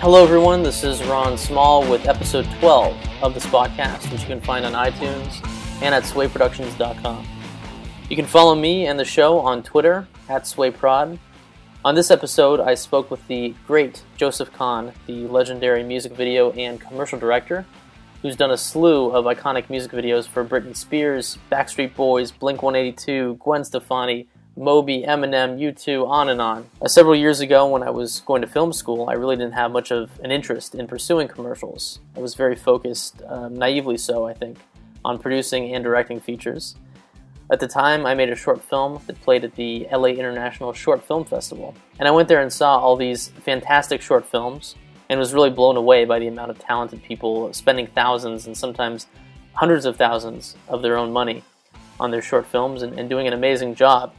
Hello, everyone. This is Ron Small with episode 12 of the Spotcast, which you can find on iTunes and at swayproductions.com. You can follow me and the show on Twitter at swayprod. On this episode, I spoke with the great Joseph Kahn, the legendary music video and commercial director, who's done a slew of iconic music videos for Britney Spears, Backstreet Boys, Blink 182, Gwen Stefani, Moby, Eminem, U2, on and on. Uh, several years ago, when I was going to film school, I really didn't have much of an interest in pursuing commercials. I was very focused, um, naively so, I think, on producing and directing features. At the time, I made a short film that played at the LA International Short Film Festival. And I went there and saw all these fantastic short films and was really blown away by the amount of talented people spending thousands and sometimes hundreds of thousands of their own money on their short films and, and doing an amazing job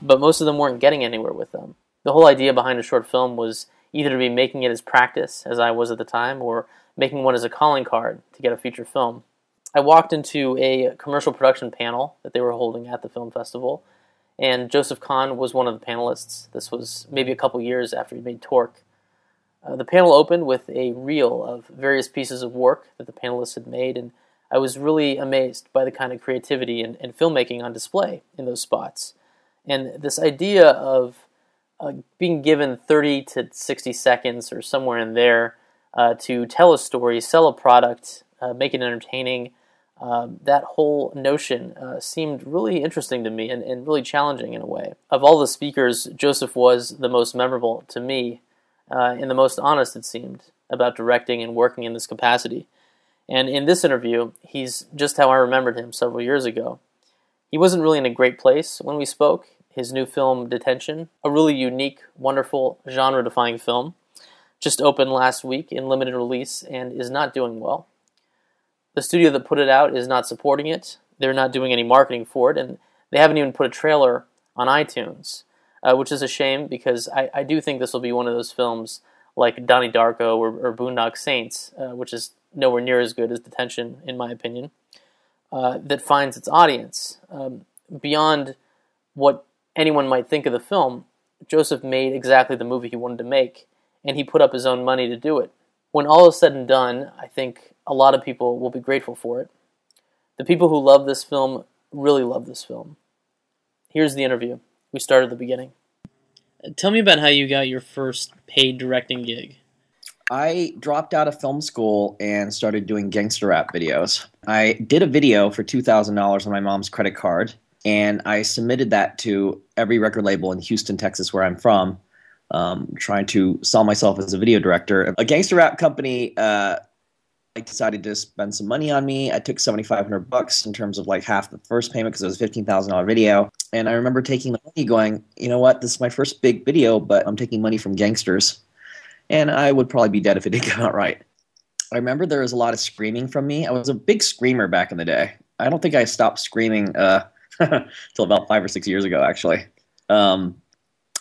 but most of them weren't getting anywhere with them. The whole idea behind a short film was either to be making it as practice, as I was at the time, or making one as a calling card to get a feature film. I walked into a commercial production panel that they were holding at the film festival, and Joseph Kahn was one of the panelists. This was maybe a couple years after he made Torque. Uh, the panel opened with a reel of various pieces of work that the panelists had made, and I was really amazed by the kind of creativity and, and filmmaking on display in those spots. And this idea of uh, being given 30 to 60 seconds or somewhere in there uh, to tell a story, sell a product, uh, make it entertaining, um, that whole notion uh, seemed really interesting to me and, and, really challenging in a way. Of all the speakers, Joseph was the most memorable to me uh, and the most honest, it seemed, about directing and working in this capacity. And in this interview, he's just how I remembered him several years ago. He wasn't really in a great place when we spoke his new film Detention, a really unique, wonderful, genre defying film. Just opened last week in limited release and is not doing well. The studio that put it out is not supporting it. They're not doing any marketing for it, and they haven't even put a trailer on iTunes, uh, which is a shame because I, I, do think this will be one of those films like Donnie Darko or, or Boondock Saints, uh, which is nowhere near as good as Detention, in my opinion, uh, that finds its audience. Um, beyond what anyone might think of the film, Joseph made exactly the movie he wanted to make, and he put up his own money to do it. When all is said and done, I think a lot of people will be grateful for it. The people who love this film really love this film. Here's the interview. We start at the beginning. Tell me about how you got your first paid directing gig. I dropped out of film school and started doing gangster rap videos. I did a video for $2,000 on my mom's credit card and I submitted that to every record label in Houston, Texas, where I'm from, um, trying to sell myself as a video director. A gangster rap company uh, decided to spend some money on me. I took seventy five hundred bucks in terms of like half the first payment because it was a fifteen thousand dollar video. And I remember taking the money, going, you know what, this is my first big video, but I'm taking money from gangsters, and I would probably be dead if it didn't come out right. I remember there was a lot of screaming from me. I was a big screamer back in the day. I don't think I stopped screaming. Uh, until about five or six years ago, actually. Um,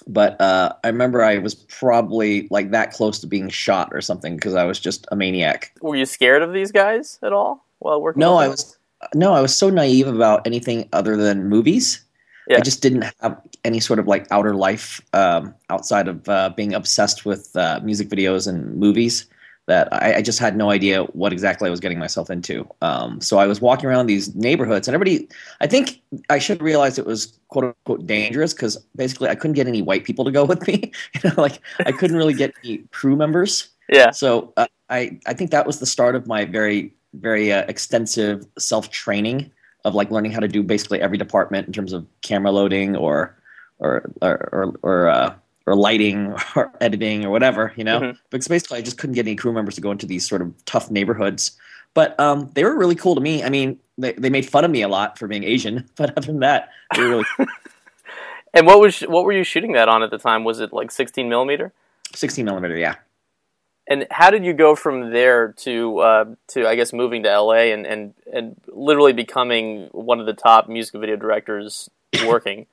but uh, I remember I was probably like that close to being shot or something because I was just a maniac. Were you scared of these guys at all while working? No, I was. No, I was so naive about anything other than movies. Yeah. I just didn't have any sort of like outer life um, outside of uh, being obsessed with uh, music videos and movies that I, I, just had no idea what exactly I was getting myself into. Um, so I was walking around these neighborhoods, and everybody, I think I should realize it was quote unquote dangerous because basically I couldn't get any white people to go with me. you know, like I couldn't really get any crew members. Yeah. So uh, I, I think that was the start of my very, very uh, extensive self training of like learning how to do basically every department in terms of camera loading or, or, or, or, or uh, or lighting or editing or whatever, you know. Mm-hmm. Because basically, I just couldn't get any crew members to go into these sort of tough neighborhoods. But um, they were really cool to me. I mean, they, they made fun of me a lot for being Asian, but other than that, they were really. and what was what were you shooting that on at the time? Was it like 16 millimeter? 16 millimeter, yeah. And how did you go from there to uh, to I guess moving to LA and, and and literally becoming one of the top music video directors working?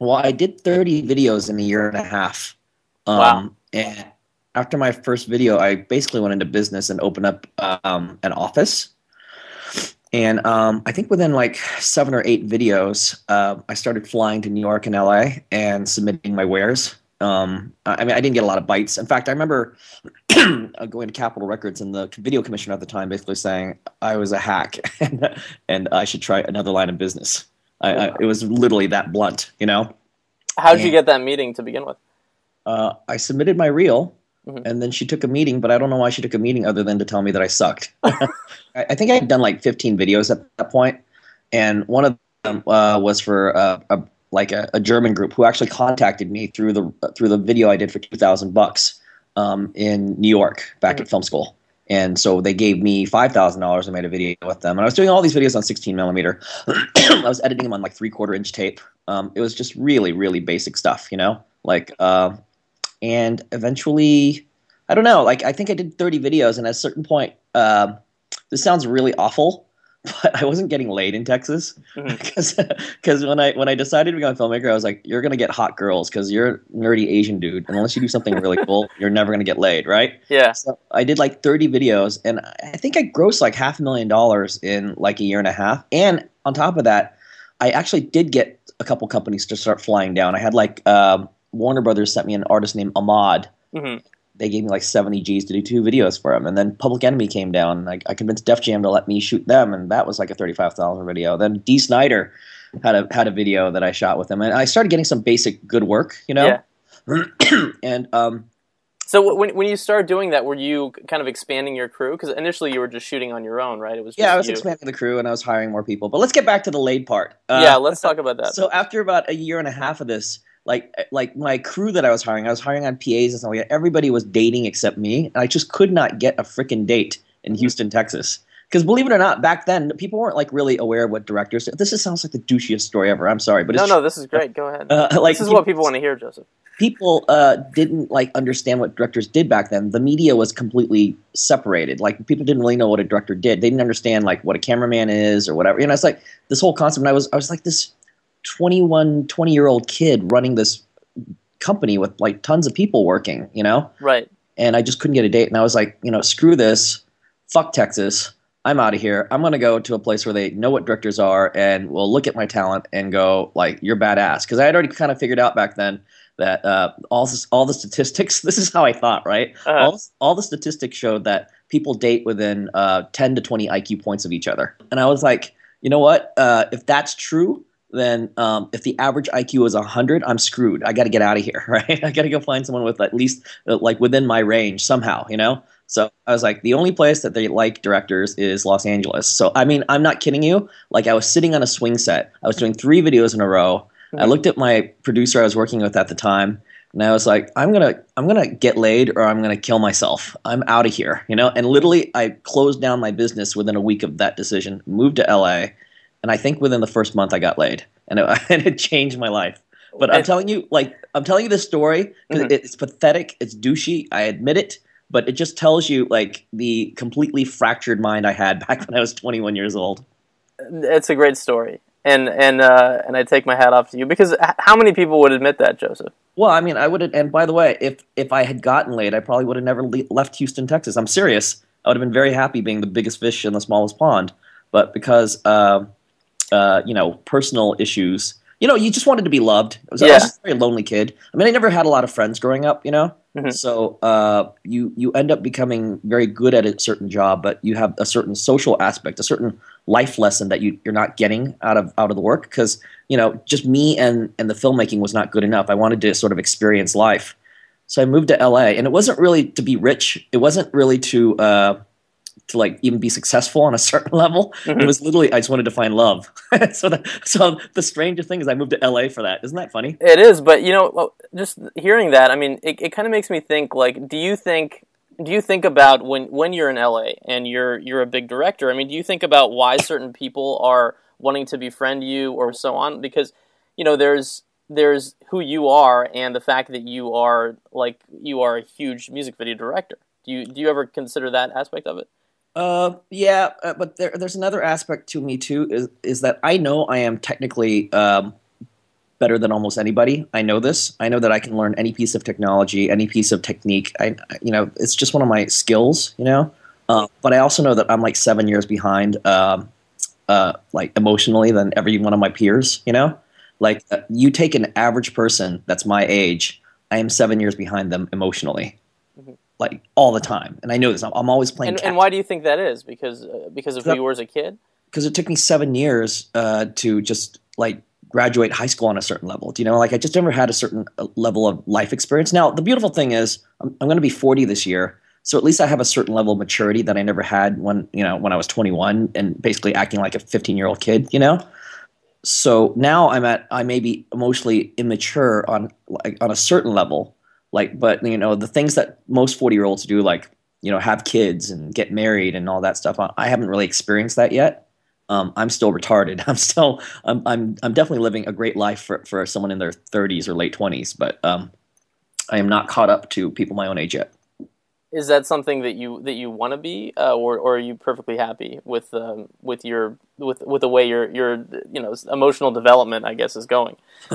Well, I did 30 videos in a year and a half. Um, wow. And after my first video, I basically went into business and opened up um, an office. And um, I think within like seven or eight videos, uh, I started flying to New York and LA and submitting my wares Um, I mean, I didn't get a lot of bites. In fact, I remember going to Capitol Records and the video commissioner at the time basically saying I was a hack and, and I should try another line of business. I, I, it was literally that blunt, you know. How did you get that meeting to begin with? Uh, I submitted my reel, mm-hmm. and then she took a meeting, but I don't know why she took a meeting other than to tell me that I sucked. I, I, think I had done like 15 videos at that point, and one of them uh, was for uh, a like a, a, German group who actually contacted me through the through the video I did for 2,000 bucks um, in New York back mm-hmm. at film school. And so they gave me five thousand dollars. I made a video with them, and I was doing all these videos on 16 millimeter. I was editing them on like three quarter inch tape. Um, it was just really, really basic stuff, you know. Like, uh, and eventually, I don't know. Like, I think I did 30 videos, and at a certain point, uh, this sounds really awful, but I wasn't getting laid in Texas because mm-hmm. because when I when I decided to become a filmmaker, I was like, you're gonna get hot girls because you're a nerdy Asian dude, and unless you do something really cool, you're never gonna get laid, right? Yeah. So I did like 30 videos, and I think I grossed like half a million dollars in like a year and a half, and on top of that, I actually did get a couple companies to start flying down. I had like uh, Warner Brothers sent me an artist named Ahmad. Mm-hmm they gave me like 70 G's to do two videos for them. And then Public Enemy came down. I, I convinced Def Jam to let me shoot them, and that was like a $35,000 video. Then Dee Snider had a had a video that I shot with him, and I started getting some basic good work, you know. Yeah. and um, so when when you started doing that, were you kind of expanding your crew? Because initially you were just shooting on your own, right? It was yeah, I was you. expanding the crew and I was hiring more people. But let's get back to the laid part. Uh, yeah, let's talk about that. So after about a year and a half of this, like like my crew that I was hiring, I was hiring on PAs and stuff like that. Everybody was dating except me, and I just could not get a freaking date in mm-hmm. Houston, Texas. Because believe it or not, back then people weren't like really aware of what directors. This is, sounds like the douchiest story ever. I'm sorry, but no, no, this is great. Go ahead. Uh, like, this is what people want to hear, Joseph. People uh, didn't like understand what directors did back then. The media was completely separated. Like people didn't really know what a director did. They didn't understand like what a cameraman is or whatever. You know, it's like this whole concept. And I was, I was like this 21, 20 year old kid running this company with like tons of people working, you know? Right. And I just couldn't get a date. And I was like, you know, screw this. Fuck Texas. I'm out of here. I'm going to go to a place where they know what directors are and will look at my talent and go, like, you're badass. Because I had already kind of figured out back then that uh, all, this, all the statistics, this is how I thought, right? Uh-huh. All, all the statistics showed that people date within uh, 10 to 20 IQ points of each other. And I was like, you know what? Uh, if that's true, then um, if the average IQ is 100, I'm screwed. I got to get out of here, right? I got to go find someone with at least uh, like within my range somehow, you know? So I was like, the only place that they like directors is Los Angeles. So, I mean, I'm not kidding you. Like, I was sitting on a swing set, I was doing three videos in a row. Mm-hmm. I looked at my producer I was working with at the time, and I was like, I'm gonna, I'm gonna get laid or I'm gonna kill myself. I'm out of here, you know. And literally, I closed down my business within a week of that decision. Moved to LA, and I think within the first month I got laid, and it, and it changed my life. But I'm telling you, like I'm telling you this story mm-hmm. it's pathetic, it's douchey. I admit it, but it just tells you like the completely fractured mind I had back when I was 21 years old. It's a great story, and and uh, and I take my hat off to you because how many people would admit that, Joseph? Well, I mean, I would. And by the way, if if I had gotten laid, I probably would have never le- left Houston, Texas. I'm serious. I would have been very happy being the biggest fish in the smallest pond, but because. Uh, uh, you know, personal issues. You know, you just wanted to be loved. I was, yeah. I was a very lonely kid. I mean, I never had a lot of friends growing up. You know, mm-hmm. so uh, you you end up becoming very good at a certain job, but you have a certain social aspect, a certain life lesson that you you're not getting out of out of the work because you know just me and and the filmmaking was not good enough. I wanted to sort of experience life. So I moved to LA, and it wasn't really to be rich. It wasn't really to uh, to like even be successful on a certain level. Mm-hmm. It was literally I just wanted to find love. so the, so the strangest thing is I moved to LA for that. Isn't that funny? It is, but you know, just hearing that, I mean, it, it kind of makes me think like, do you think do you think about when when you're in LA and you're you're a big director? I mean, do you think about why certain people are wanting to befriend you or so on? Because you know, there's there's who you are and the fact that you are like you are a huge music video director. Do you do you ever consider that aspect of it? Uh, yeah, uh, but there, there's another aspect to me too. Is is that I know I am technically um, better than almost anybody. I know this. I know that I can learn any piece of technology, any piece of technique. I, you know, it's just one of my skills. You know, uh, but I also know that I'm like seven years behind, um, uh, like emotionally than every one of my peers. You know, like uh, you take an average person that's my age I am seven years behind them emotionally. Like all the time. And I know this. I'm, I'm always playing. And, and, why do you think that is? Because uh, because of who you were as a kid. Because it took me seven years uh, to just like graduate high school on a certain level. Do you know? Like I just never had a certain uh, level of life experience. Now the beautiful thing is I'm, I'm going to be 40 this year. So at least I have a certain level of maturity that I never had when you know when I was 21 and basically acting like a 15 year old kid. You know, so now I'm at I may be emotionally immature on like on a certain level, like but you know the things that most 40 year olds do, like you know have kids and get married and all that stuff. I haven't really experienced that yet. Um, I'm still retarded. I'm still I'm, I'm I'm definitely living a great life for for someone in their 30s or late 20s, but um, I am not caught up to people my own age yet is that something that you that you want to be, uh, or or are you perfectly happy with um, with your with with the way your your you know emotional development, I guess, is going?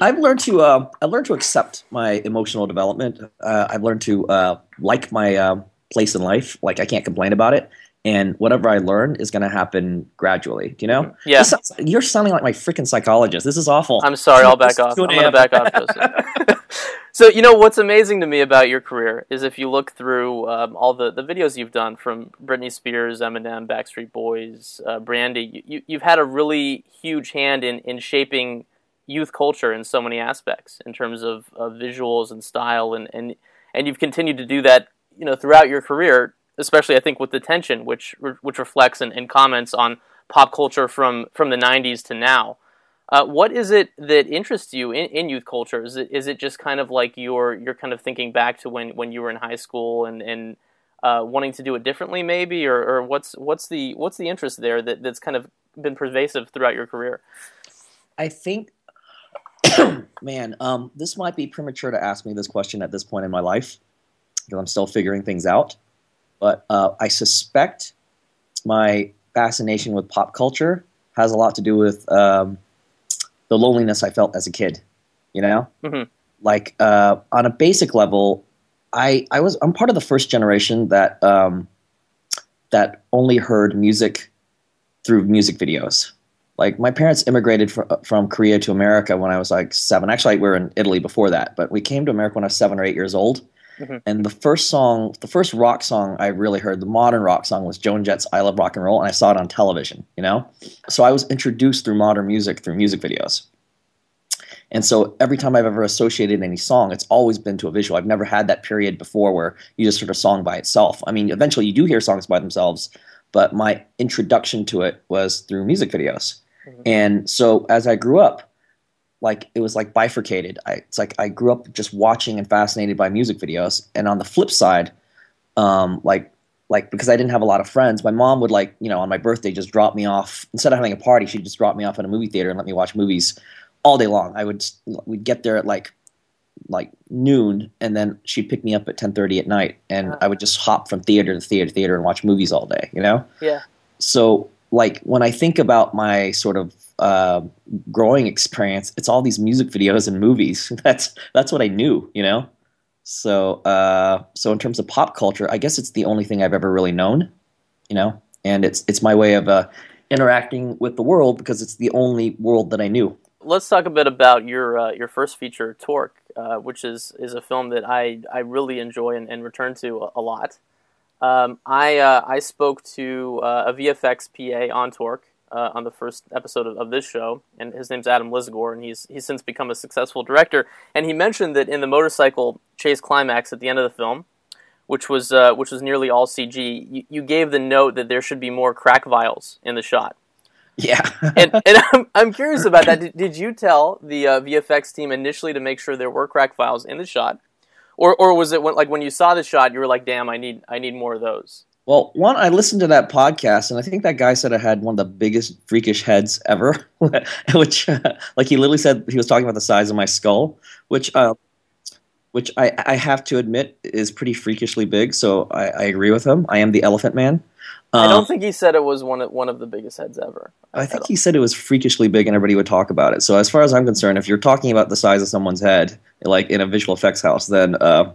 I've learned to uh, I've learned to accept my emotional development. Uh, I've learned to uh, like my uh, place in life. Like I can't complain about it, and whatever I learn is going to happen gradually. Do you know? Yeah. Sounds, you're sounding like my freaking psychologist. This is awful. I'm sorry. I'll back off. I'm going to back off. So you know what's amazing to me about your career is if you look through um, all the, the videos you've done from Britney Spears, Eminem, Backstreet Boys, uh, Brandy, you, you've had a really huge hand in, in shaping youth culture in so many aspects in terms of, of visuals and style and, and and you've continued to do that you know throughout your career especially I think with detention which which reflects and, and comments on pop culture from from the 90s to now uh, what is it that interests you in, in youth culture? Is it, is it just kind of like you're you're kind of thinking back to when, when you were in high school and, and uh, wanting to do it differently, maybe, or, or what's what's the what's the interest there that, that's kind of been pervasive throughout your career? I think, man, um, this might be premature to ask me this question at this point in my life because I'm still figuring things out. But uh, I suspect my fascination with pop culture has a lot to do with um, the loneliness I felt as a kid. You know, mm-hmm. like uh, on a basic level, I I was I'm part of the first generation that um, that only heard music through music videos. Like my parents immigrated fr- from Korea to America when I was like seven. Actually, we were in Italy before that, but we came to America when I was seven or eight years old. Mm-hmm. And the first song, the first rock song I really heard, the modern rock song, was Joan Jett's "I Love Rock and Roll," and I saw it on television. You know, so I was introduced through modern music through music videos. And so every time I've ever associated any song, it's always been to a visual. I've never had that period before where you just heard a song by itself. I mean, eventually you do hear songs by themselves, but my introduction to it was through music videos. Mm-hmm. And so as I grew up, like it was like bifurcated. I, it's like I grew up just watching and fascinated by music videos. And on the flip side, um, like like because I didn't have a lot of friends, my mom would like you know on my birthday just drop me off instead of having a party, she'd just drop me off at a movie theater and let me watch movies all day long. I would we'd get there at like like noon, and then she'd pick me up at ten thirty at night, and I would just hop from theater to theater to theater and watch movies all day. You know? Yeah. So like when I think about my sort of uh, growing experience, it's all these music videos and movies. that's that's what I knew. You know. So uh, so in terms of pop culture, I guess it's the only thing I've ever really known. You know, and it's it's my way of uh, interacting with the world because it's the only world that I knew let's talk a bit about your uh, your first feature, Torque, uh, which is is a film that I, I really enjoy and, and return to a, a lot. Um, I uh, I spoke to uh, a VFX PA on Torque uh, on the first episode of, of, this show, and his name's Adam Lisagor, and he's he's since become a successful director. And he mentioned that in the motorcycle chase climax at the end of the film, which was uh, which was nearly all CG, you, you gave the note that there should be more crack vials in the shot. Yeah. and, and I'm, I'm curious about that. Did, did you tell the uh, VFX team initially to make sure there were crack vials in the shot? Or, or was it when, like when you saw the shot, you were like, damn, I need, I need more of those? Well, one, I listened to that podcast, and I think that guy said I had one of the biggest freakish heads ever. which, uh, like, he literally said he was talking about the size of my skull, which, uh, which I, I have to admit is pretty freakishly big. So I, I agree with him. I am the Elephant Man. Um, I don't um, think he said it was one of, one of the biggest heads ever. I think he said it was freakishly big and everybody would talk about it. So as far as I'm concerned, if you're talking about the size of someone's head, like in a visual effects house, then uh,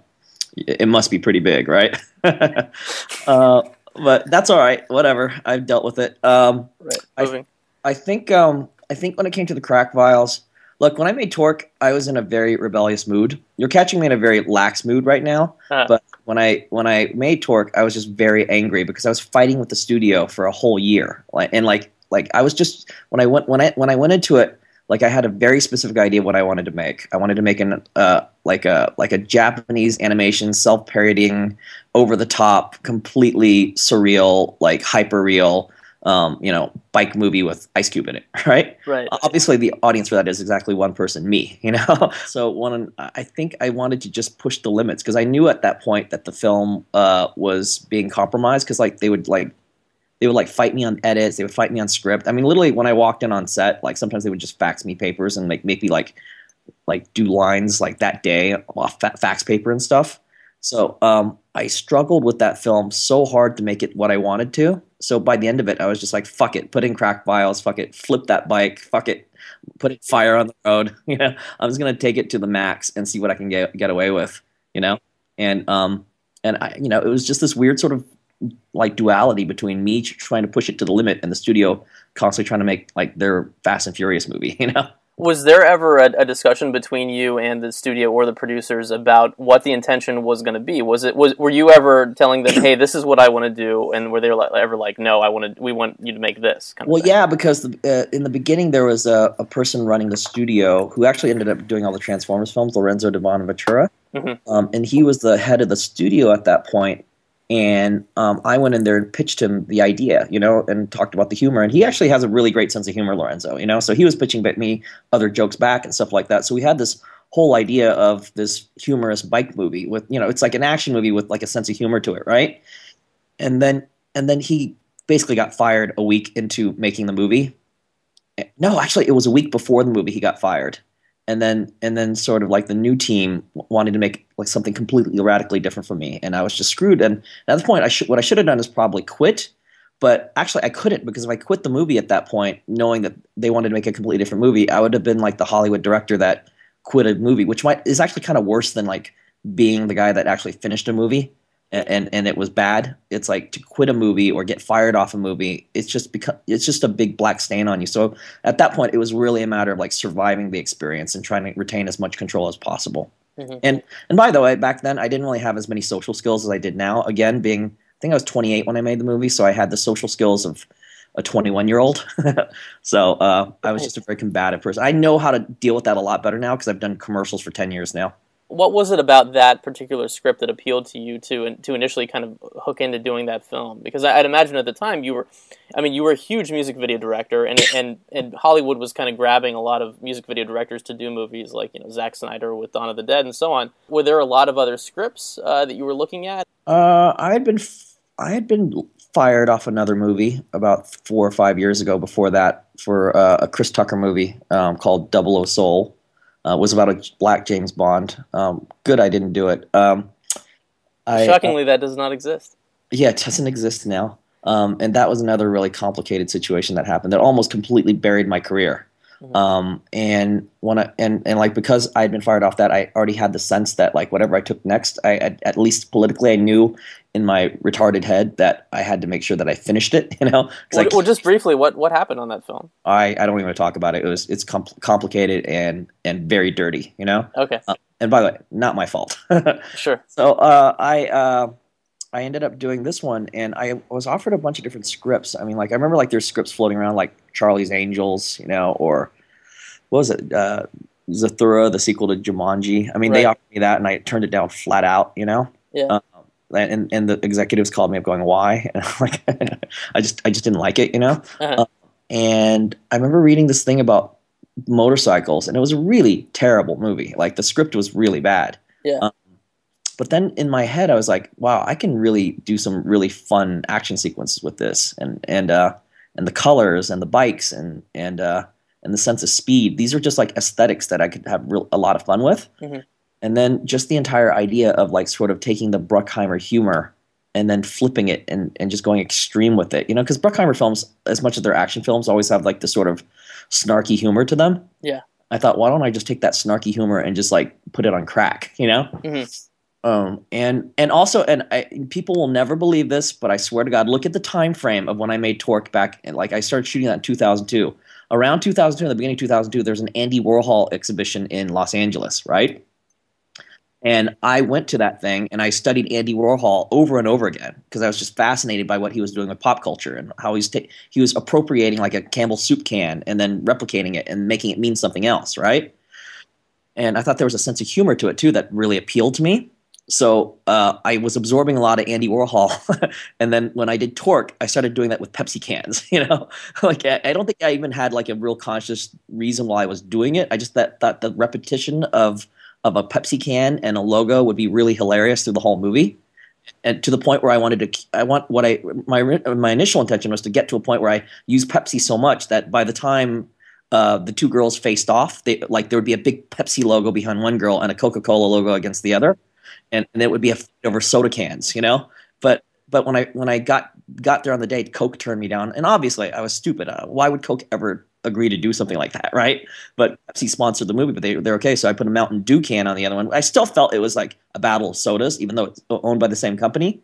it must be pretty big, right? uh, but that's all right. Whatever. I've dealt with it. Um, right. I, I think um, I think when it came to the crack vials, Look, when I made Torque, I was in a very rebellious mood. You're catching me in a very lax mood right now. Uh. But when I when I made Torque, I was just very angry because I was fighting with the studio for a whole year. Like and like like I was just when I went when I when I went into it, like I had a very specific idea of what I wanted to make. I wanted to make an uh like a like a Japanese animation, self parodying, over the top, completely surreal, like hyper real um, you know, bike movie with Ice Cube in it, right? Right. Obviously, the audience for that is exactly one person, me. You know, so one, I think I wanted to just push the limits because I knew at that point that the film uh, was being compromised because like they would like they would like fight me on edits, they would fight me on script. I mean, literally, when I walked in on set, like sometimes they would just fax me papers and make make me like like do lines like that day off fa- fax paper and stuff. So um, I struggled with that film so hard to make it what I wanted to. So by the end of it, I was just like, "Fuck it, put in crack vials, fuck it, flip that bike, fuck it, put it fire on the road." You know, I'm just gonna take it to the max and see what I can get get away with. You know, and um, and I, you know, it was just this weird sort of like duality between me trying to push it to the limit and the studio constantly trying to make like their Fast and Furious movie. You know. Was there ever a, a, discussion between you and the studio or the producers about what the intention was going to be? Was it was were you ever telling them, "Hey, this is what I want to do," and were they ever like, "No, I want to. We want you to make this." well, yeah, because the, uh, in the beginning there was a, a, person running the studio who actually ended up doing all the Transformers films, Lorenzo di Bonaventura, mm-hmm. um, and he was the head of the studio at that point and um, I went in there and pitched him the idea, you know, and talked about the humor. And he actually has a really great sense of humor, Lorenzo, you know. So he was pitching me other jokes back and stuff like that. So we had this whole idea of this humorous bike movie with, you know, it's like an action movie with like a sense of humor to it, right? And then and then he basically got fired a week into making the movie. No, actually, it was a week before the movie he got fired and then and then sort of like the new team wanted to make like something completely radically different from me and i was just screwed and at this point i should what i should have done is probably quit but actually i couldn't because if i quit the movie at that point knowing that they wanted to make a completely different movie i would have been like the hollywood director that quit a movie which might is actually kind of worse than like being the guy that actually finished a movie and and it was bad. It's like to quit a movie or get fired off a movie. It's just because it's just a big black stain on you. So at that point, it was really a matter of like surviving the experience and trying to retain as much control as possible. Mm-hmm. And and by the way, back then I didn't really have as many social skills as I did now. Again, being I think I was 28 when I made the movie, so I had the social skills of a 21 year old. so uh, I was just a very combative person. I know how to deal with that a lot better now because I've done commercials for 10 years now what was it about that particular script that appealed to you to to initially kind of hook into doing that film? Because I'd imagine at the time you were, I mean, you were a huge music video director, and and and Hollywood was kind of grabbing a lot of music video directors to do movies like you know Zack Snyder with Dawn of the Dead and so on. Were there a lot of other scripts uh, that you were looking at? Uh, I had been f- I had been fired off another movie about four or five years ago. Before that, for uh, a Chris Tucker movie um, called Double O Soul uh, was about a black James Bond. Um, good, I didn't do it. Um, I, Shockingly, uh, that does not exist. Yeah, it doesn't exist now. Um, and that was another really complicated situation that happened that almost completely buried my career. Mm-hmm. Um, and when I, and and like because I had been fired off that, I already had the sense that like whatever I took next, I at least politically I knew in my retarded head that I had to make sure that I finished it. You know. Well, well, just briefly, what what happened on that film? I I don't even want to talk about it. It was it's compl- complicated and and very dirty. You know. Okay. Uh, and by the way, not my fault. sure. So uh, I. Uh, I ended up doing this one, and I was offered a bunch of different scripts. I mean, like I remember like there's scripts floating around, like Charlie's Angels, you know, or what was it, uh, Zathura, the sequel to Jumanji. I mean, right. they offered me that, and I turned it down flat out, you know. Yeah. And and the executives called me up, going, "Why?" And I'm like, I just I just didn't like it, you know. Uh-huh. Um, and I remember reading this thing about motorcycles, and it was a really terrible movie. Like the script was really bad. Yeah. Um, but then in my head, I was like, wow, I can really do some really fun action sequences with this, and and uh, and the colors and the bikes and and uh, and the sense of speed. These are just like aesthetics that I could have real, a lot of fun with. Mm-hmm. And then just the entire idea of like sort of taking the Bruckheimer humor and then flipping it and, and just going extreme with it. You know, because Bruckheimer films, as much as their action films, always have like this sort of snarky humor to them. Yeah. I thought, why don't I just take that snarky humor and just like put it on crack, you know? Mm-hmm. Um, and and also, and I, people will never believe this, but I swear to God, look at the time frame of when I made Torque back. And like I started shooting that in 2002. around 2002, in the beginning of 2002, there's an Andy Warhol exhibition in Los Angeles, right? And I went to that thing and I studied Andy Warhol over and over again because I was just fascinated by what he was doing with pop culture and how he's ta- he was appropriating like a Campbell soup can and then replicating it and making it mean something else, right? And I thought there was a sense of humor to it too that really appealed to me. So uh, I was absorbing a lot of Andy Warhol, and then when I did Torque, I started doing that with Pepsi cans. You know, like I, I don't think I even had like a real conscious reason why I was doing it. I just that thought the repetition of of a Pepsi can and a logo would be really hilarious through the whole movie. And to the point where I wanted to, I want what I my my initial intention was to get to a point where I use Pepsi so much that by the time uh, the two girls faced off, they like there would be a big Pepsi logo behind one girl and a Coca Cola logo against the other, and, and it would be a fight over soda cans, you know. But but when I when I got got there on the date, Coke turned me down, and obviously I was stupid. Uh, why would Coke ever agree to do something like that, right? But Pepsi sponsored the movie, but they they're okay. So I put a Mountain Dew can on the other one. I still felt it was like a battle of sodas, even though it's owned by the same company.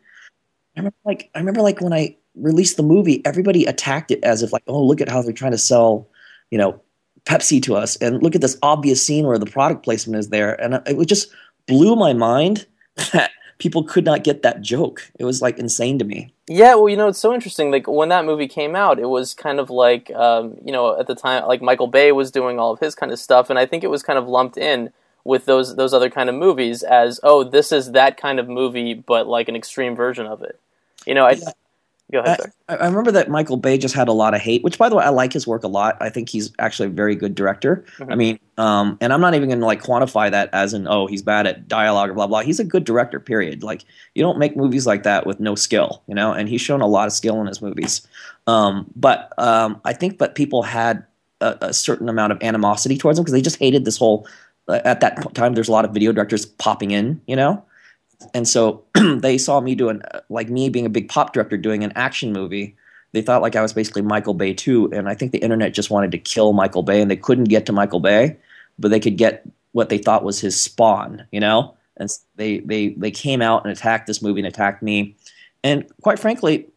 I remember like I remember like when I released the movie, everybody attacked it as if like, oh, look at how they're trying to sell, you know, Pepsi to us, and look at this obvious scene where the product placement is there, and it just blew my mind that people could not get that joke. It was like insane to me. Yeah, well, you know, it's so interesting. Like when that movie came out, it was kind of like, um, you know, at the time, like Michael Bay was doing all of his kind of stuff, and I think it was kind of lumped in with those those other kind of movies as, oh, this is that kind of movie, but like an extreme version of it. You know, I. Yeah. Go ahead. I, I, remember that Michael Bay just had a lot of hate, which, by the way, I like his work a lot. I think he's actually a very good director. Mm-hmm. I mean, um, and I'm not even going to like quantify that as in, oh, he's bad at dialogue or blah blah. He's a good director. Period. Like, you don't make movies like that with no skill, you know. And he's shown a lot of skill in his movies. Um, but um, I think that people had a, a, certain amount of animosity towards him because they just hated this whole. Uh, at that time, there's a lot of video directors popping in, you know and so they saw me doing like me being a big pop director doing an action movie. They thought like i was basically michael bay too and i think the internet just wanted to kill michael bay and they couldn't get to michael bay but they could get what they thought was his spawn you know? And they they they came out and attacked this movie and attacked me. And quite frankly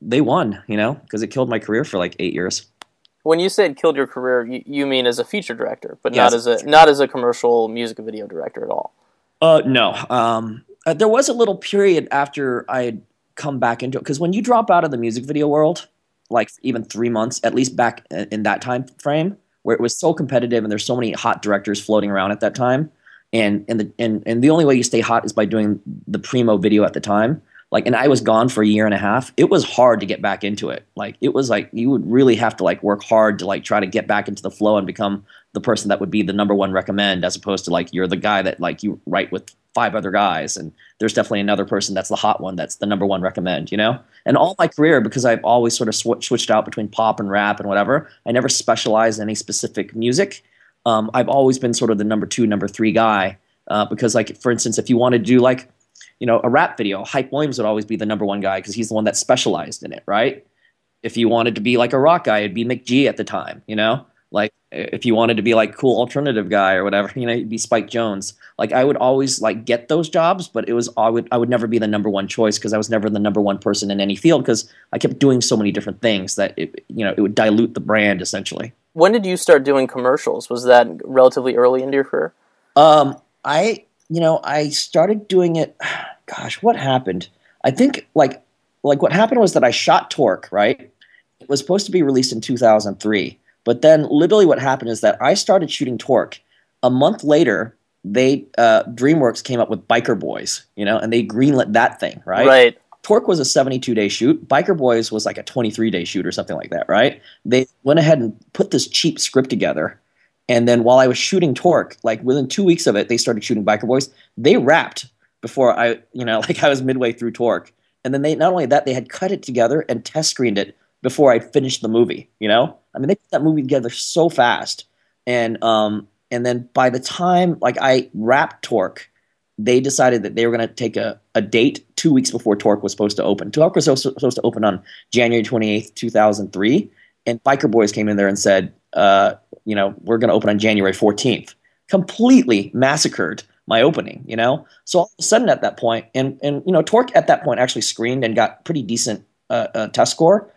they won you know because it killed my career for like eight years. When you said killed your career you, you mean as a feature director but yes. not as a not as a commercial music video director at all? Uh, no. Um, uh, there was a little period after I had come back into it because when you drop out of the music video world, like even three months, at least back in that time frame, where it was so competitive and there's so many hot directors floating around at that time, and and the and, and the only way you stay hot is by doing the primo video at the time. Like, and I was gone for a year and a half. It was hard to get back into it. Like, it was like you would really have to like work hard to like try to get back into the flow and become the person that would be the number one recommend, as opposed to like you're the guy that like you write with five other guys and there's definitely another person that's the hot one that's the number one recommend you know? And all my career because i've always sort of sw- switched out between pop and rap and whatever i never specialized in any specific music. Um, i've always been sort of the number two number three guy uh, because like for instance if you want to do like you know a rap video hype williams would always be the number one guy because he's the one that specialized in it right? If you wanted to be like a rock guy it'd be mcg at the time you know like if you wanted to be like cool alternative guy or whatever, you know, you'd be Spike Jonze. Like I would always like get those jobs, but it was I would I would never be the number one choice because I was never the number one person in any field because I kept doing so many different things that it you know it would dilute the brand essentially. When did you start doing commercials? Was that relatively early into your career? Um, I you know I started doing it. Gosh, what happened? I think like like what happened was that I shot Torque right. It was supposed to be released in 2003 but then literally what happened is that I started shooting Torque. A month later, they uh, DreamWorks came up with Biker Boyz, you know, and they greenlit that thing, right? Right. Torque was a 72 day shoot. Biker Boyz was like a 23 day shoot or something like that, right? They went ahead and put this cheap script together. And then while I was shooting Torque, like within two weeks of it, they started shooting Biker Boyz. They wrapped before I, you know, like I was midway through Torque. And then they, not only that, they had cut it together and test screened it before I finished the movie, you know? I mean, they put that movie together so fast, and um, and then by the time like I wrapped Torque, they decided that they were going to take a, a date two weeks before Torque was supposed to open. Torque was supposed to open on January twenty eighth, two thousand three, and Biker Boyz came in there and said, uh, you know, we're going to open on January fourteenth. Completely massacred my opening, you know. So all of a sudden, at that point, and and you know, Torque at that point actually screened and got pretty decent uh, uh, test score.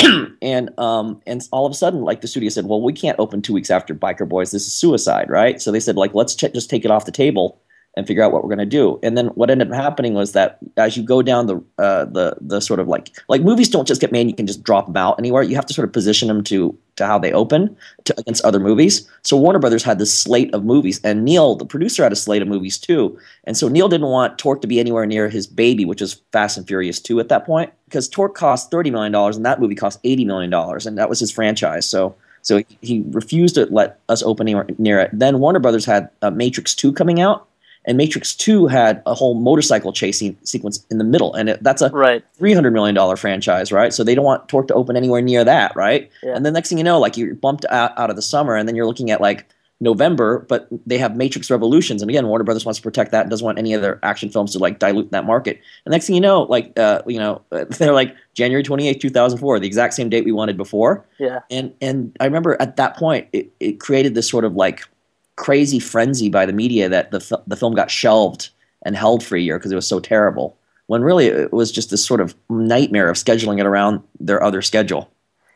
and um, and all of a sudden, like the studio said, well, we can't open two weeks after Biker Boyz. This is suicide, right? So they said, like, let's ch- just take it off the table and figure out what we're going to do. And then what ended up happening was that as you go down the uh, the the sort of like like movies don't just get made, you can just drop them out anywhere. You have to sort of position them to to how they open to, against other movies. So Warner Brothers had this slate of movies, and Neal, the producer, had a slate of movies too. And so Neal didn't want Torque to be anywhere near his baby, which was Fast and Furious 2 at that point, because Torque cost $30 million and that movie cost $80 million, and that was his franchise. So so he refused to let us open anywhere near it. Then Warner Brothers had uh, Matrix 2 coming out, and Matrix 2 had a whole motorcycle chasing sequence in the middle, and it, that's a right. $300 million franchise, right? So they don't want Torque to open anywhere near that, right? Yeah. And the next thing you know, like you're bumped out, out of the summer, and then you're looking at like November, but they have Matrix Revolutions, and again, Warner Brothers wants to protect that and doesn't want any other action films to like dilute that market. And next thing you know, like uh, you know, they're like January 28, 2004, the exact same date we wanted before. Yeah. And and I remember at that point, it, it created this sort of like crazy frenzy by the media that the the film got shelved and held for a year because it was so terrible. When really it was just this sort of nightmare of scheduling it around their other schedule.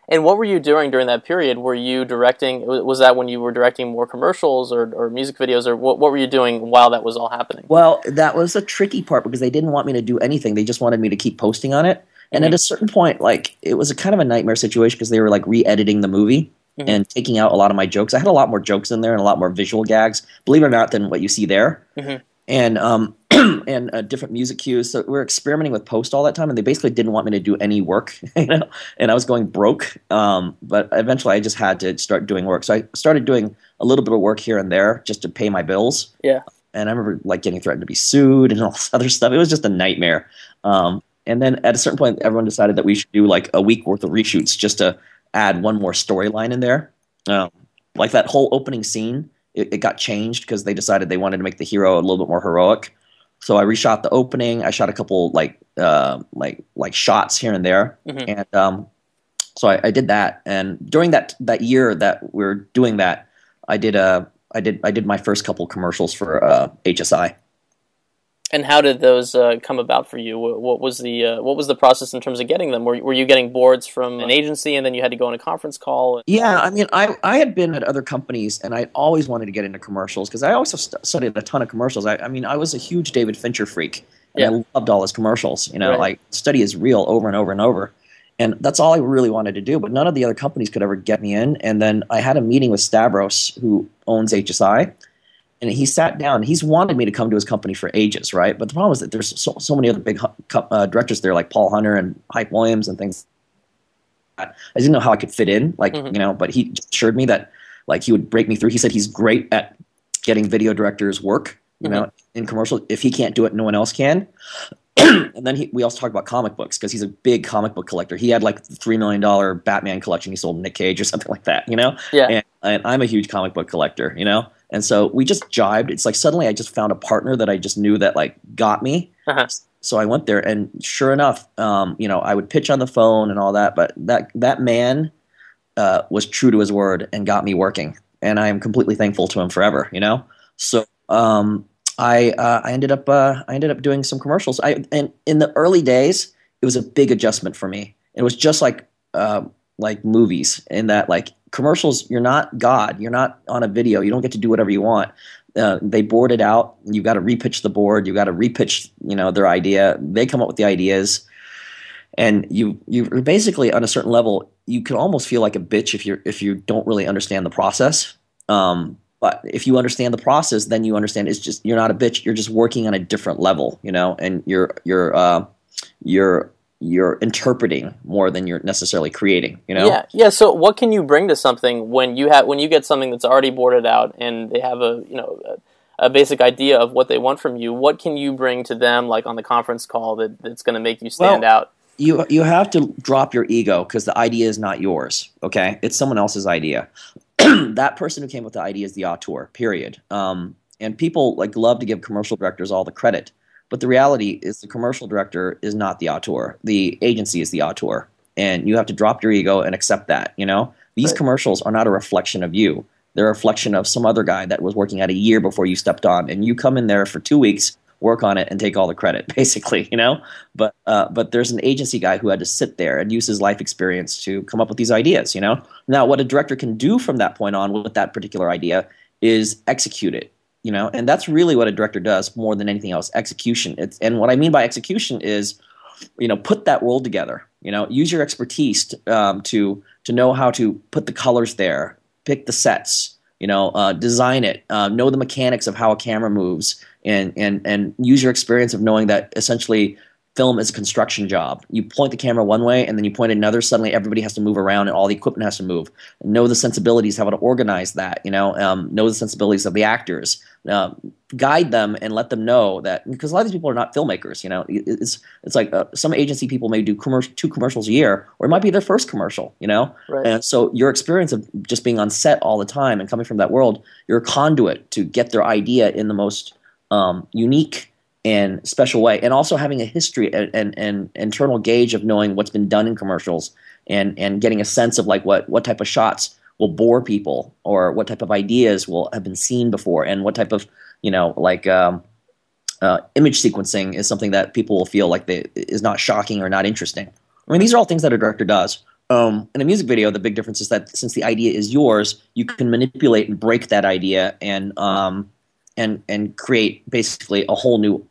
And what were you doing during that period? Were you directing? Was that when you were directing more commercials or, or music videos, or what, what were you doing while that was all happening? Well, that was a tricky part because they didn't want me to do anything. They just wanted me to keep posting on it. And Mhm. at a certain point, like it was a kind of a nightmare situation because they were like re-editing the movie Mhm. and taking out a lot of my jokes. I had a lot more jokes in there and a lot more visual gags, believe it or not, than what you see there. Mhm. And um, and uh, different music cues. So we we're experimenting with post all that time, and they basically didn't want me to do any work, you know. And I was going broke. Um, but eventually, I just had to start doing work. So I started doing a little bit of work here and there just to pay my bills Yeah. and I remember like getting threatened to be sued and all this other stuff. It was just a nightmare. Um, and then at a certain point, everyone decided that we should do like a week worth of reshoots just to add one more storyline in there. Um, like that whole opening scene, it, it got changed because they decided they wanted to make the hero a little bit more heroic. So I reshot the opening. I shot a couple like uh, like like shots here and there, Mhm. and um, so I, I did that. And during that that year that we are doing that, I did a I did I did my first couple commercials for uh, HSI. And how did those uh, come about for you? What, what was the uh, what was the process in terms of getting them? Were, were you getting boards from an agency, and then you had to go on a conference call? Yeah, I mean, I I had been at other companies, and I always wanted to get into commercials because I also st- studied a ton of commercials. I, I mean, I was a huge David Fincher freak, and Yeah. I loved all his commercials. You know, Right. like study is real over and over and over, and that's all I really wanted to do. But none of the other companies could ever get me in. And then I had a meeting with Stavros, who owns HSI, and he sat down. He's wanted me to come to his company for ages, right? But the problem is that there's so, so many other big uh, directors there, like Paul Hunter and Hype Williams and things. I didn't know how I could fit in, like Mhm. you know. But he assured me that like he would break me through. He said he's great at getting video directors work, you know, in commercials. If he can't do it, no one else can. and then he, we also talked about comic books because he's a big comic book collector. He had like the three million dollar Batman collection he sold Nick Cage or something like that, you know. Yeah. And, and I'm a huge comic book collector, you know. And so we just jibed. It's like suddenly I just found a partner that I just knew that like got me. Uh-huh. So I went there, and sure enough, um, you know, I would pitch on the phone and all that. But that that man uh, was true to his word and got me working, and I am completely thankful to him forever. You know, so um, I uh, I ended up uh, I ended up doing some commercials. I and in the early days, it was a big adjustment for me. It was just like uh, like movies in that like commercials. You're not God. You're not on a video. You don't get to do whatever you want. Uh, they board it out. you've got to repitch the board. you've got to repitch, you know, their idea. They come up with the ideas, and you you're basically on a certain level you can almost feel like a bitch if you're if you don't really understand the process. Um, but if you understand the process, then you understand it's just you're not a bitch. You're just working on a different level, you know, and you're you're uh, you're you're interpreting more than you're necessarily creating. You know, Yeah, yeah. So, what can you bring to something when you have when you get something that's already boarded out and they have a you know a, a basic idea of what they want from you? What can you bring to them, like on the conference call, that that's going to make you stand Well, out? you you have to drop your ego because the idea is not yours. Okay, it's someone else's idea. that person who came with the idea is the auteur. Period. Um, and people like love to give commercial directors all the credit, but the reality is the commercial director is not the auteur. The agency is the auteur, and you have to drop your ego and accept that. You know, these Right. commercials are not a reflection of you. They're a reflection of some other guy that was working at a year before you stepped on, and you come in there for two weeks work on it and take all the credit, basically, you know. But uh, but there's an agency guy who had to sit there and use his life experience to come up with these ideas, you know. Now, what a director can do from that point on with that particular idea is execute it, you know, and that's really what a director does more than anything else. Execution. It's, and what I mean by execution is, you know, put that world together. You know, use your expertise to, um, to to know how to put the colors there, pick the sets, you know, uh, design it, uh, know the mechanics of how a camera moves, and and and use your experience of knowing that essentially film is a construction job. You point the camera one way and then you point another. Suddenly, everybody has to move around and all the equipment has to move. Know the sensibilities, how to organize that. You know, um, know the sensibilities of the actors. Uh, guide them and let them know that because a lot of these people are not filmmakers. You know, it's it's like uh, some agency people may do commercial, two commercials a year, or it might be their first commercial. You know, Right. and so your experience of just being on set all the time and coming from that world, you're a conduit to get their idea in the most um, unique and special way, and also having a history and, and, internal gauge of knowing what's been done in commercials and and getting a sense of like what what type of shots will bore people or what type of ideas will have been seen before and what type of you know like um, uh, image sequencing is something that people will feel like they, is not shocking or not interesting. I mean, these are all things that a director does. Um, in a music video, the big difference is that since the idea is yours, you can manipulate and break that idea and um, and and create basically a whole new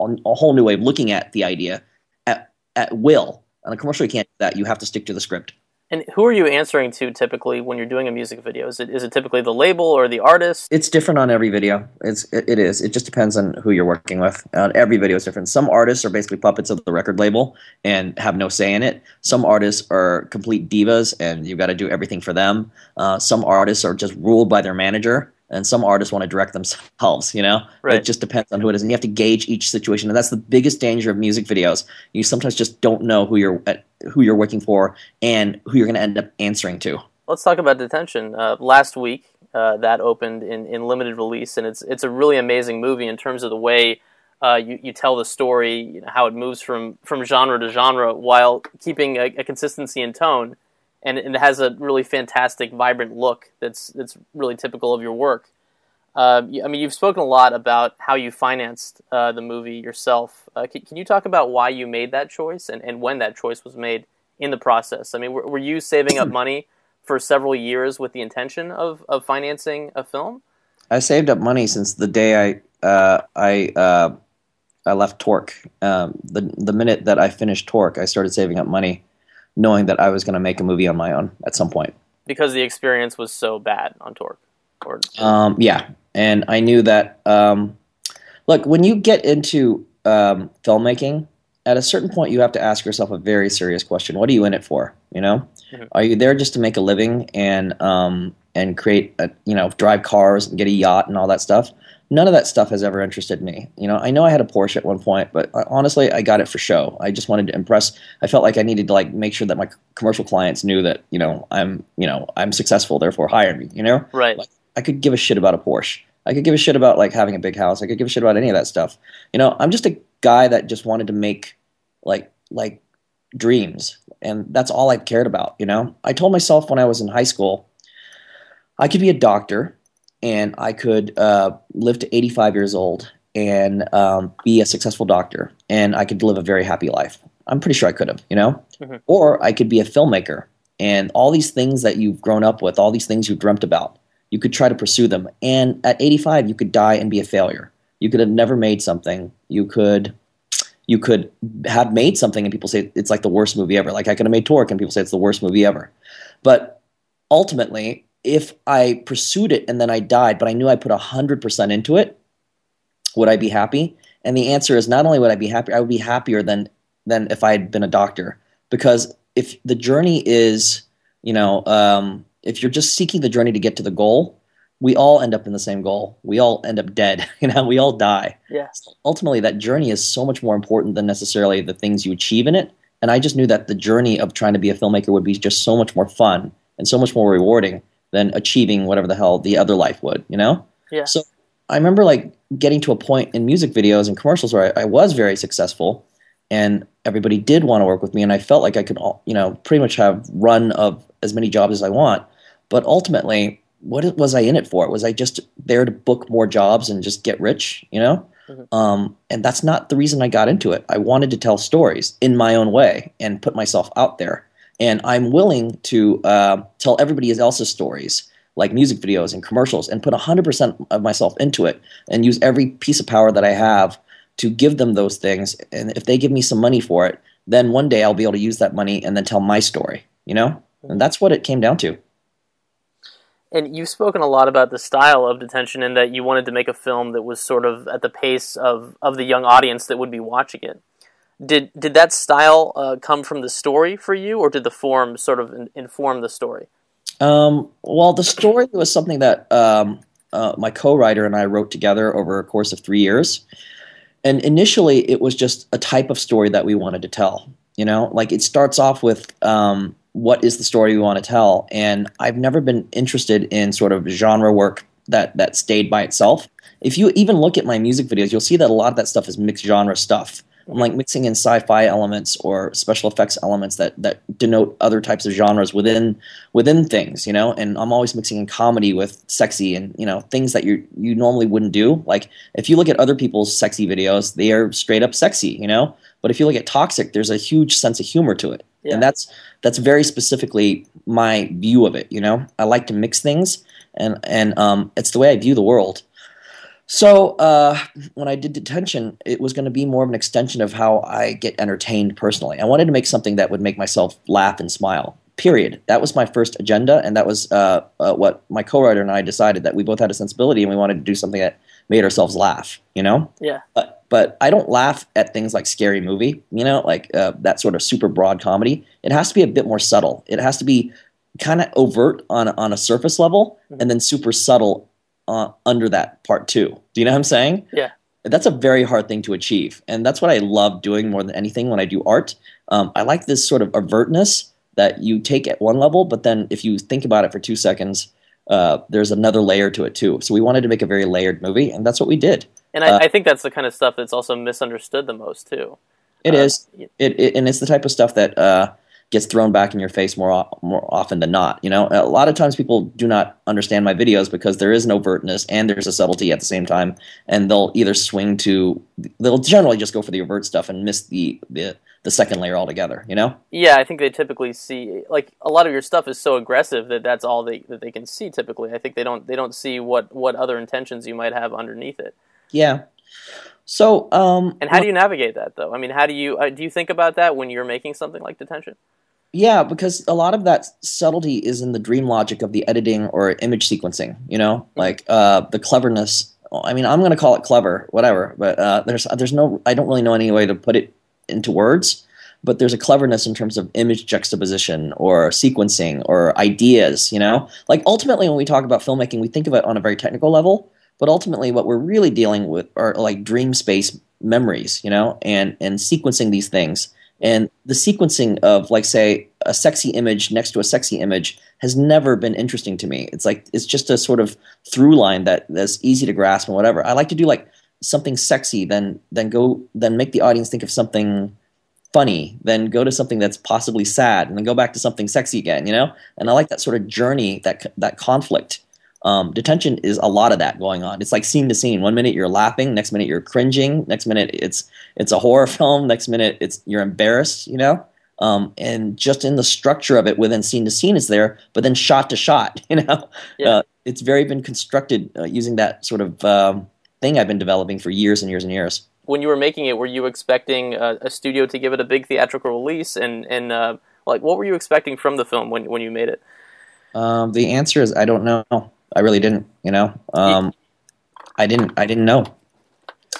a whole new way of looking at the idea at at will. On a commercial, you can't do that. You have to stick to the script. And who are you answering to typically when you're doing a music video? Is it is it typically the label or the artist? It's different on every video. It's it, it is. It just depends on who you're working with. Uh, every video is different. Some artists are basically puppets of the record label and have no say in it. Some artists are complete divas and you've got to do everything for them. Uh, some artists are just ruled by their manager. And some artists want to direct themselves, you know? Right. It just depends on who it is. And you have to gauge each situation. And that's the biggest danger of music videos. You sometimes just don't know who you're uh, who you're working for and who you're going to end up answering to. Let's talk about detention. Uh, last week, uh, that opened in, in limited release, and it's it's a really amazing movie in terms of the way uh, you you tell the story, you know, how it moves from from genre to genre while keeping a, a consistency in tone, and, and it has a really fantastic, vibrant look that's that's really typical of your work. Uh, I mean, you've spoken a lot about how you financed uh, the movie yourself. Uh, can, can you talk about why you made that choice and, and when that choice was made in the process? I mean, were, were you saving up money for several years with the intention of, of financing a film? I saved up money since the day I uh, I uh, I left Torque. Um, the the minute that I finished Torque, I started saving up money, knowing that I was going to make a movie on my own at some point. Because the experience was so bad on Torque. Or, Um, yeah, and I knew that. Um, look, when you get into um, filmmaking, at a certain point, you have to ask yourself a very serious question: What are you in it for? You know, Mhm. are you there just to make a living and um, and create, a, you know, drive cars and get a yacht and all that stuff? None of that stuff has ever interested me. You know, I know I had a Porsche at one point, but uh, honestly, I got it for show. I just wanted to impress. I felt like I needed to like make sure that my commercial clients knew that you know I'm you know I'm successful, therefore hire me. You know. right. I could give a shit about a Porsche. I could give a shit about like having a big house. I could give a shit about any of that stuff. You know, I'm just a guy that just wanted to make like like dreams, and that's all I cared about. You know, I told myself when I was in high school, I could be a doctor, and I could uh, live to 85 years old and um, be a successful doctor, and I could live a very happy life. I'm pretty sure I could have. You know, Mhm. or I could be a filmmaker, and all these things that you've grown up with, all these things you've dreamt about you could try to pursue them. And at 85, you could die and be a failure. You could have never made something. You could you could have made something and people say it's like the worst movie ever. Like I could have made Torque and people say it's the worst movie ever. But ultimately, if I pursued it and then I died, but I knew I put 100% into it, would I be happy? And the answer is not only would I be happy, I would be happier than than if I had been a doctor. Because if the journey is, you know, um, if you're just seeking the journey to get to the goal, we all end up in the same goal. We all end up dead. You know, we all die. Yes. So ultimately, that journey is so much more important than necessarily the things you achieve in it. And I just knew that the journey of trying to be a filmmaker would be just so much more fun and so much more rewarding than achieving whatever the hell the other life would. You know. Yeah. So I remember like getting to a point in music videos and commercials where I, I was very successful, and everybody did want to work with me, and I felt like I could, all- you know, pretty much have run of as many jobs as I want. But ultimately, what was I in it for? Was I just there to book more jobs and just get rich? You know, Mm-hmm. Um, and that's not the reason I got into it. I wanted to tell stories in my own way and put myself out there. And I'm willing to uh, tell everybody else's stories, like music videos and commercials, and put 100% of myself into it and use every piece of power that I have to give them those things. And if they give me some money for it, then one day I'll be able to use that money and then tell my story, you know? And that's what it came down to. And you've spoken a lot about the style of detention and that you wanted to make a film that was sort of at the pace of, of the young audience that would be watching it. Did did that style uh, come from the story for you, or did the form sort of in, inform the story? Um, well, the story was something that um, uh, my co-writer and I wrote together over a course of three years. And initially, it was just a type of story that we wanted to tell. You know, like it starts off with um, what is the story we want to tell, and I've never been interested in sort of genre work that that stayed by itself. If you even look at my music videos, you'll see that a lot of that stuff is mixed genre stuff. I'm like mixing in sci-fi elements or special effects elements that that denote other types of genres within within things, you know. And I'm always mixing in comedy with sexy and you know things that you you normally wouldn't do. Like if you look at other people's sexy videos, they are straight up sexy, you know. But if you look at Toxic, there's a huge sense of humor to it, yeah. and that's that's very specifically my view of it. You know, I like to mix things, and and um, it's the way I view the world. So uh, when I did detention, it was going to be more of an extension of how I get entertained personally. I wanted to make something that would make myself laugh and smile. Period. That was my first agenda, and that was uh, uh, what my co-writer and I decided that we both had a sensibility, and we wanted to do something that made ourselves laugh. You know? Yeah. But but I don't laugh at things like scary movie. You know, like uh, that sort of super broad comedy. It has to be a bit more subtle. It has to be kind of overt on on a surface level, mm-hmm. and then super subtle uh, under that part too. Do you know what I'm saying? Yeah. That's a very hard thing to achieve, and that's what I love doing more than anything when I do art. Um, I like this sort of avertness that you take at one level, but then if you think about it for two seconds, uh, there's another layer to it too. So we wanted to make a very layered movie, and that's what we did. And I, uh, I think that's the kind of stuff that's also misunderstood the most too. It uh, is. It, it, and it's the type of stuff that uh, gets thrown back in your face more more often than not. You know, a lot of times people do not understand my videos because there is an overtness and there's a subtlety at the same time, and they'll either swing to they'll generally just go for the overt stuff and miss the the the second layer altogether. You know? Yeah, I think they typically see like a lot of your stuff is so aggressive that that's all they that they can see. Typically, I think they don't they don't see what what other intentions you might have underneath it. Yeah. So, um, and how do you navigate that though? I mean, how do you uh, do you think about that when you're making something like detention? Yeah, because a lot of that subtlety is in the dream logic of the editing or image sequencing. You know, mm-hmm. like uh, the cleverness. I mean, I'm going to call it clever, whatever. But uh, there's there's no. I don't really know any way to put it into words. But there's a cleverness in terms of image juxtaposition or sequencing or ideas. You know, like ultimately when we talk about filmmaking, we think of it on a very technical level. But ultimately, what we're really dealing with are like dream space memories. You know, and and sequencing these things and the sequencing of, like, say, a sexy image next to a sexy image has never been interesting to me. It's like it's just a sort of through line that that's easy to grasp and whatever. I like to do like something sexy, then then go then make the audience think of something funny, then go to something that's possibly sad, and then go back to something sexy again. You know, and I like that sort of journey, that that conflict um, detention is a lot of that going on. It's like scene to scene. One minute you're laughing, next minute you're cringing, next minute it's it's a horror film, next minute it's you're embarrassed, you know. Um, and just in the structure of it, within scene to scene is there, but then shot to shot, you know, yeah. uh, it's very been constructed uh, using that sort of um, thing I've been developing for years and years and years. When you were making it, were you expecting a, a studio to give it a big theatrical release, and and uh, like what were you expecting from the film when when you made it? Um, the answer is I don't know. I really didn't. You know, um, I didn't. I didn't know.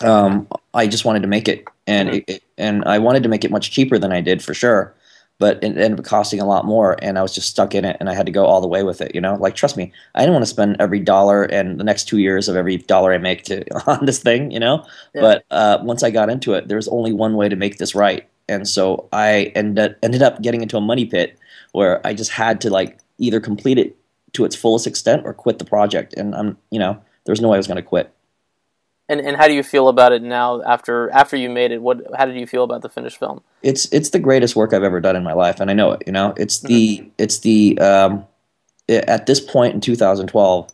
Um, I just wanted to make it, and mm-hmm. it, and I wanted to make it much cheaper than I did for sure. But it ended up costing a lot more, and I was just stuck in it, and I had to go all the way with it. You know, like trust me, I didn't want to spend every dollar and the next two years of every dollar I make to on this thing. You know, yeah. but uh, once I got into it, there was only one way to make this right, and so I ended ended up getting into a money pit where I just had to like either complete it to its fullest extent or quit the project. And I'm, you know, there's no way I was going to quit. And and how do you feel about it now after after you made it? What how did you feel about the finished film? It's it's the greatest work I've ever done in my life, and I know it. You know, it's the mm-hmm. it's the um, at this point in 2012,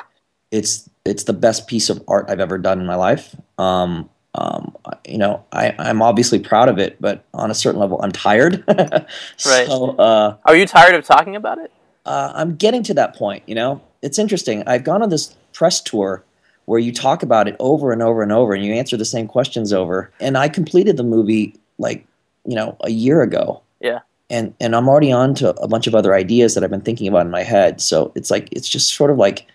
it's it's the best piece of art I've ever done in my life. Um, um, you know, I, I'm obviously proud of it, but on a certain level, I'm tired. Right. So, uh, Are you tired of talking about it? Uh, I'm getting to that point. You know, it's interesting. I've gone on this press tour where you talk about it over and over and over, and you answer the same questions over. And I completed the movie like you know a year ago. Yeah. And and I'm already on to a bunch of other ideas that I've been thinking about in my head. So it's like it's just sort of like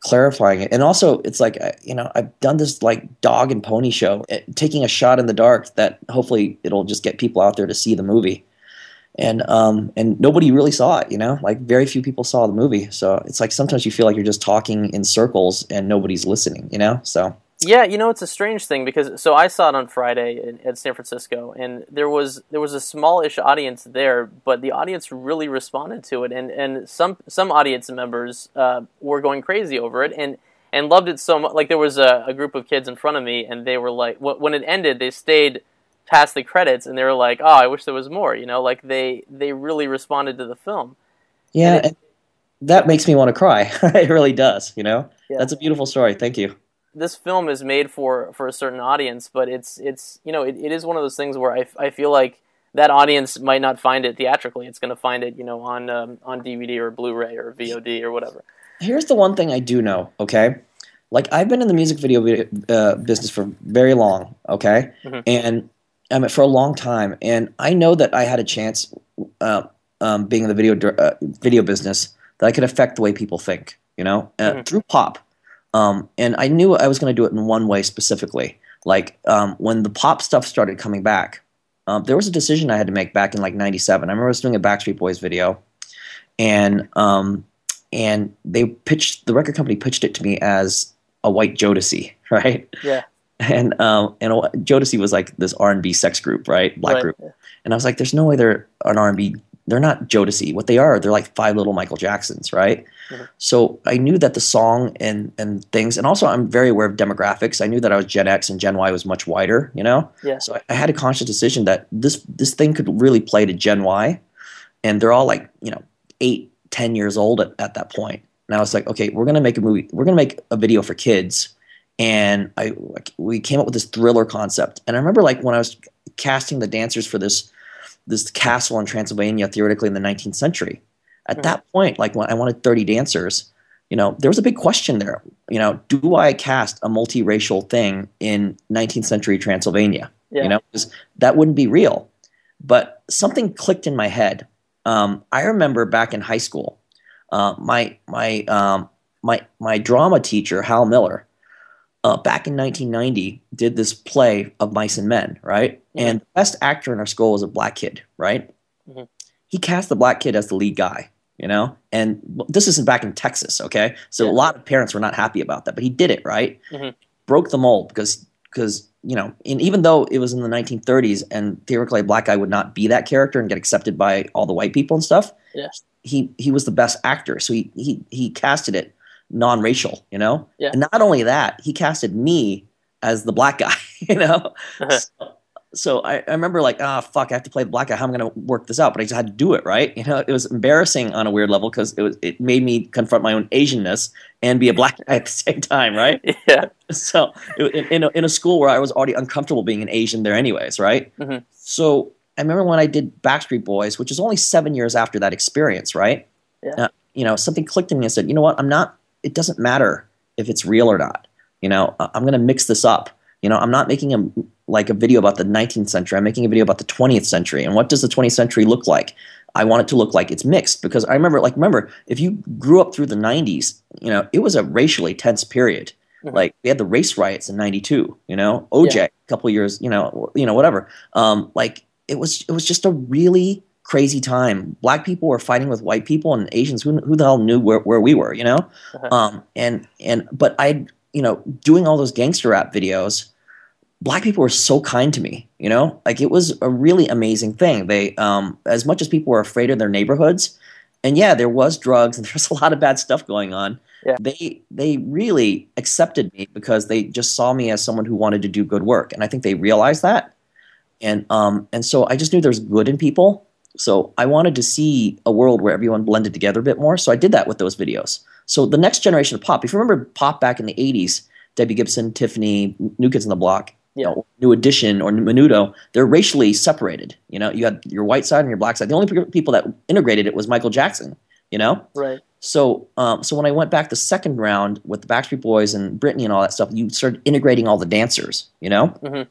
clarifying it. And also, it's like you know I've done this like dog and pony show, eh, taking a shot in the dark that hopefully it'll just get people out there to see the movie and um and nobody really saw it you know? Like very few people saw the movie. So it's like sometimes you feel like you're just talking in circles and nobody's listening you know? So Yeah, you know it's a strange thing because so I saw it on Friday in, at San Francisco, and there was there was a smallish audience there, but the audience really responded to it, and, and some some audience members uh, were going crazy over it, and and loved it so much. Like there was a, a group of kids in front of me, and they were like, wh- when it ended, they stayed past the credits, and they were like, oh, I wish there was more. You know, like they they really responded to the film. yeah And it- that makes me want to cry it really does you know Yeah. that's a beautiful story thank you this film is made for for a certain audience, but it's it's you know it, it is one of those things where I, I feel like that audience might not find it theatrically. It's going to find it you know on um, on DVD or Blu-ray or VOD or whatever. here's the one thing i do know okay like i've been in the music video uh, business for very long okay Mhm. and um, for a long time and i know that i had a chance uh, um, being in the video uh, video business that i could affect the way people think you know uh, Mhm. through pop um, and i knew i was going to do it in one way specifically like um, when the pop stuff started coming back um, there was a decision i had to make back in like 97 i remember i was doing a backstreet boys video and um, and they pitched the record company pitched it to me as a white Jodeci, right? Yeah. And um, and Jodeci was like this R and B sex group, right? Black Right. group. And I was like, there's no way they're an R and B. They're not Jodeci. What they are, they're like five little Michael Jacksons, right? Mhm. So I knew that the song and and things, and also I'm very aware of demographics. I knew that I was Gen X and Gen Y was much wider, you know. Yeah. So I, I had a conscious decision that this this thing could really play to Gen Y, and they're all like you know eight, ten years old at, at that point. And I was like, okay, we're gonna make a movie. We're gonna make a video for kids. And I like we came up with this thriller concept. And I remember like when I was casting the dancers for this this castle in Transylvania, theoretically in the 19th century. At Mhm. that point, like when I wanted 30 dancers, you know, there was a big question there. You know, do I cast a multiracial thing in 19th century Transylvania? Yeah. You know, that wouldn't be real. But something clicked in my head. Um, I remember back in high school, uh, my my um, my my drama teacher Hal Miller, uh, back in 1990, did this play of Mice and Men, right? And the best actor in our school was a black kid, right? Mhm. He cast the black kid as the lead guy, you know. And this isn't back in Texas, okay? So Yeah. a lot of parents were not happy about that, but he did it, right? Mhm. Broke the mold because because you know, and even though it was in the 1930s and theoretically a black guy would not be that character and get accepted by all the white people and stuff, Yeah. he he was the best actor, so he he he casted it non-racial, you know. Yeah. And not only that, he casted me as the black guy, you know. so, so I, I remember like, ah, fuck, I have to play the black guy. How am I going to work this out? But I just had to do it, right? You know, it was embarrassing on a weird level because it was it made me confront my own Asianness and be a black guy at the same time, right? yeah. so in, in, a, in a school where I was already uncomfortable being an Asian there, anyways, right? Mhm. So I remember when I did Backstreet Boys, which is only seven years after that experience, right? Yeah. Uh, you know, something clicked in me and said, you know what? I'm not. It doesn't matter if it's real or not. You know, I'm going to mix this up. You know, I'm not making a like a video about the 19th century. I'm making a video about the 20th century. And what does the 20th century look like? I want it to look like it's mixed because I remember, like, remember if you grew up through the 90s, you know, it was a racially tense period. Mhm. Like we had the race riots in '92. You know, OJ, Yeah. a couple years. You know, you know, whatever. Um, like it was, it was just a really crazy time. Black people were fighting with white people, and Asians. Who, who the hell knew where, where we were? You know, Uh-huh. um, and and but I, you know, doing all those gangster rap videos, black people were so kind to me. You know, like it was a really amazing thing. They, um, as much as people were afraid of their neighborhoods, and yeah, there was drugs and there was a lot of bad stuff going on. Yeah. They they really accepted me because they just saw me as someone who wanted to do good work, and I think they realized that. And um and so I just knew there's good in people. So I wanted to see a world where everyone blended together a bit more. So I did that with those videos. So the next generation of pop, if you remember pop back in the 80s, Debbie Gibson, Tiffany, New Kids on the Block, you know, New Edition or Menudo, they're racially separated. You know, you had your white side and your black side. The only people that integrated it was Michael Jackson. You know, Right. so, um, so when I went back the second round with the Backstreet Boys and Britney and all that stuff, you started integrating all the dancers, you know? Mhm.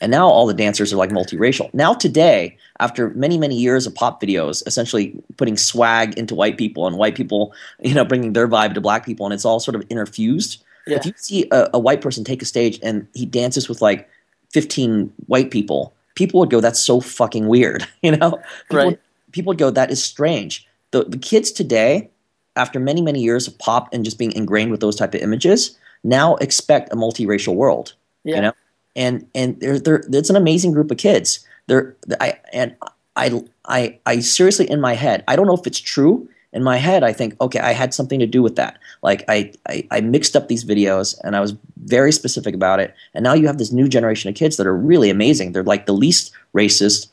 And now all the dancers are like multiracial. Now today, after many many years of pop videos, essentially putting swag into white people and white people, you know, bringing their vibe to black people, and it's all sort of interfused. Yeah. If you see a, a white person take a stage and he dances with like fifteen white people, people would go, "That's so fucking weird," you know? People, Right. people would go, "That is strange." The the kids today, after many many years of pop and just being ingrained with those type of images, now expect a multiracial world Yeah. you know and and they're, they're it's an amazing group of kids. They're i and i i i seriously in my head i don't know if it's true in my head i think okay i had something to do with that. Like i i, I mixed up these videos and i was very specific about it. And now you have this new generation of kids that are really amazing. They're like the least racist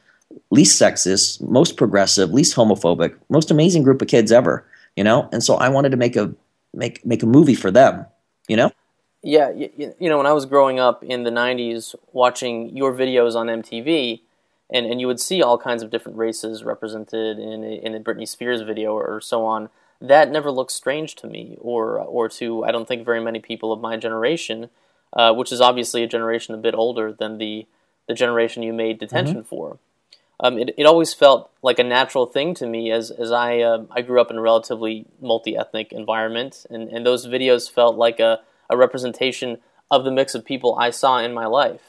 least sexist most progressive least homophobic most amazing group of kids ever you know? And so i wanted to make a make make a movie for them you know Yeah, you, you know, when I was growing up in the '90s, watching your videos on MTV, and, and you would see all kinds of different races represented in a, in a Britney Spears video or so on. That never looked strange to me, or or to I don't think very many people of my generation, uh, which is obviously a generation a bit older than the the generation you made detention for. Um, it, it always felt like a natural thing to me as as I uh, I grew up in a relatively multi ethnic environment, and, and those videos felt like a, a representation of the mix of people I saw in my life.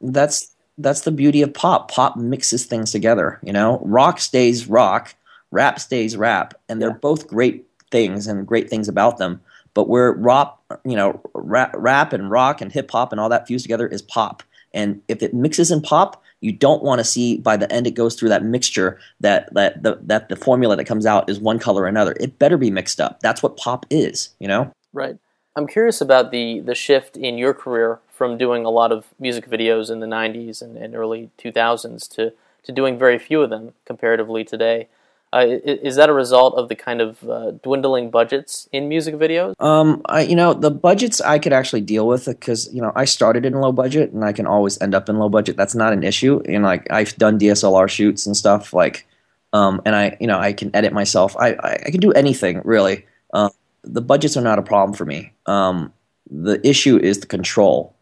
that's that's the beauty of pop. Pop mixes things together. You know, rock stays rock, rap stays rap, and they're Yeah. both great things and great things about them. But where rap, you know, rap, rap and rock and hip hop and all that fused together is pop. And if it mixes in pop, you don't want to see by the end it goes through that mixture that that the, that the formula that comes out is one color or another. It better be mixed up. That's what pop is. You know. Right. I'm curious about the, the shift in your career from doing a lot of music videos in the 90s and, and early 2000s to, to doing very few of them comparatively today. Uh, is that a result of the kind of uh, dwindling budgets in music videos? Um, I you know the budgets I could actually deal with because you know I started in low budget and I can always end up in low budget. That's not an issue. And like I've done DSLR shoots and stuff like, um, and I you know I can edit myself. I I, I can do anything really. Um, the budgets are not a problem for me. Um, the issue is the control.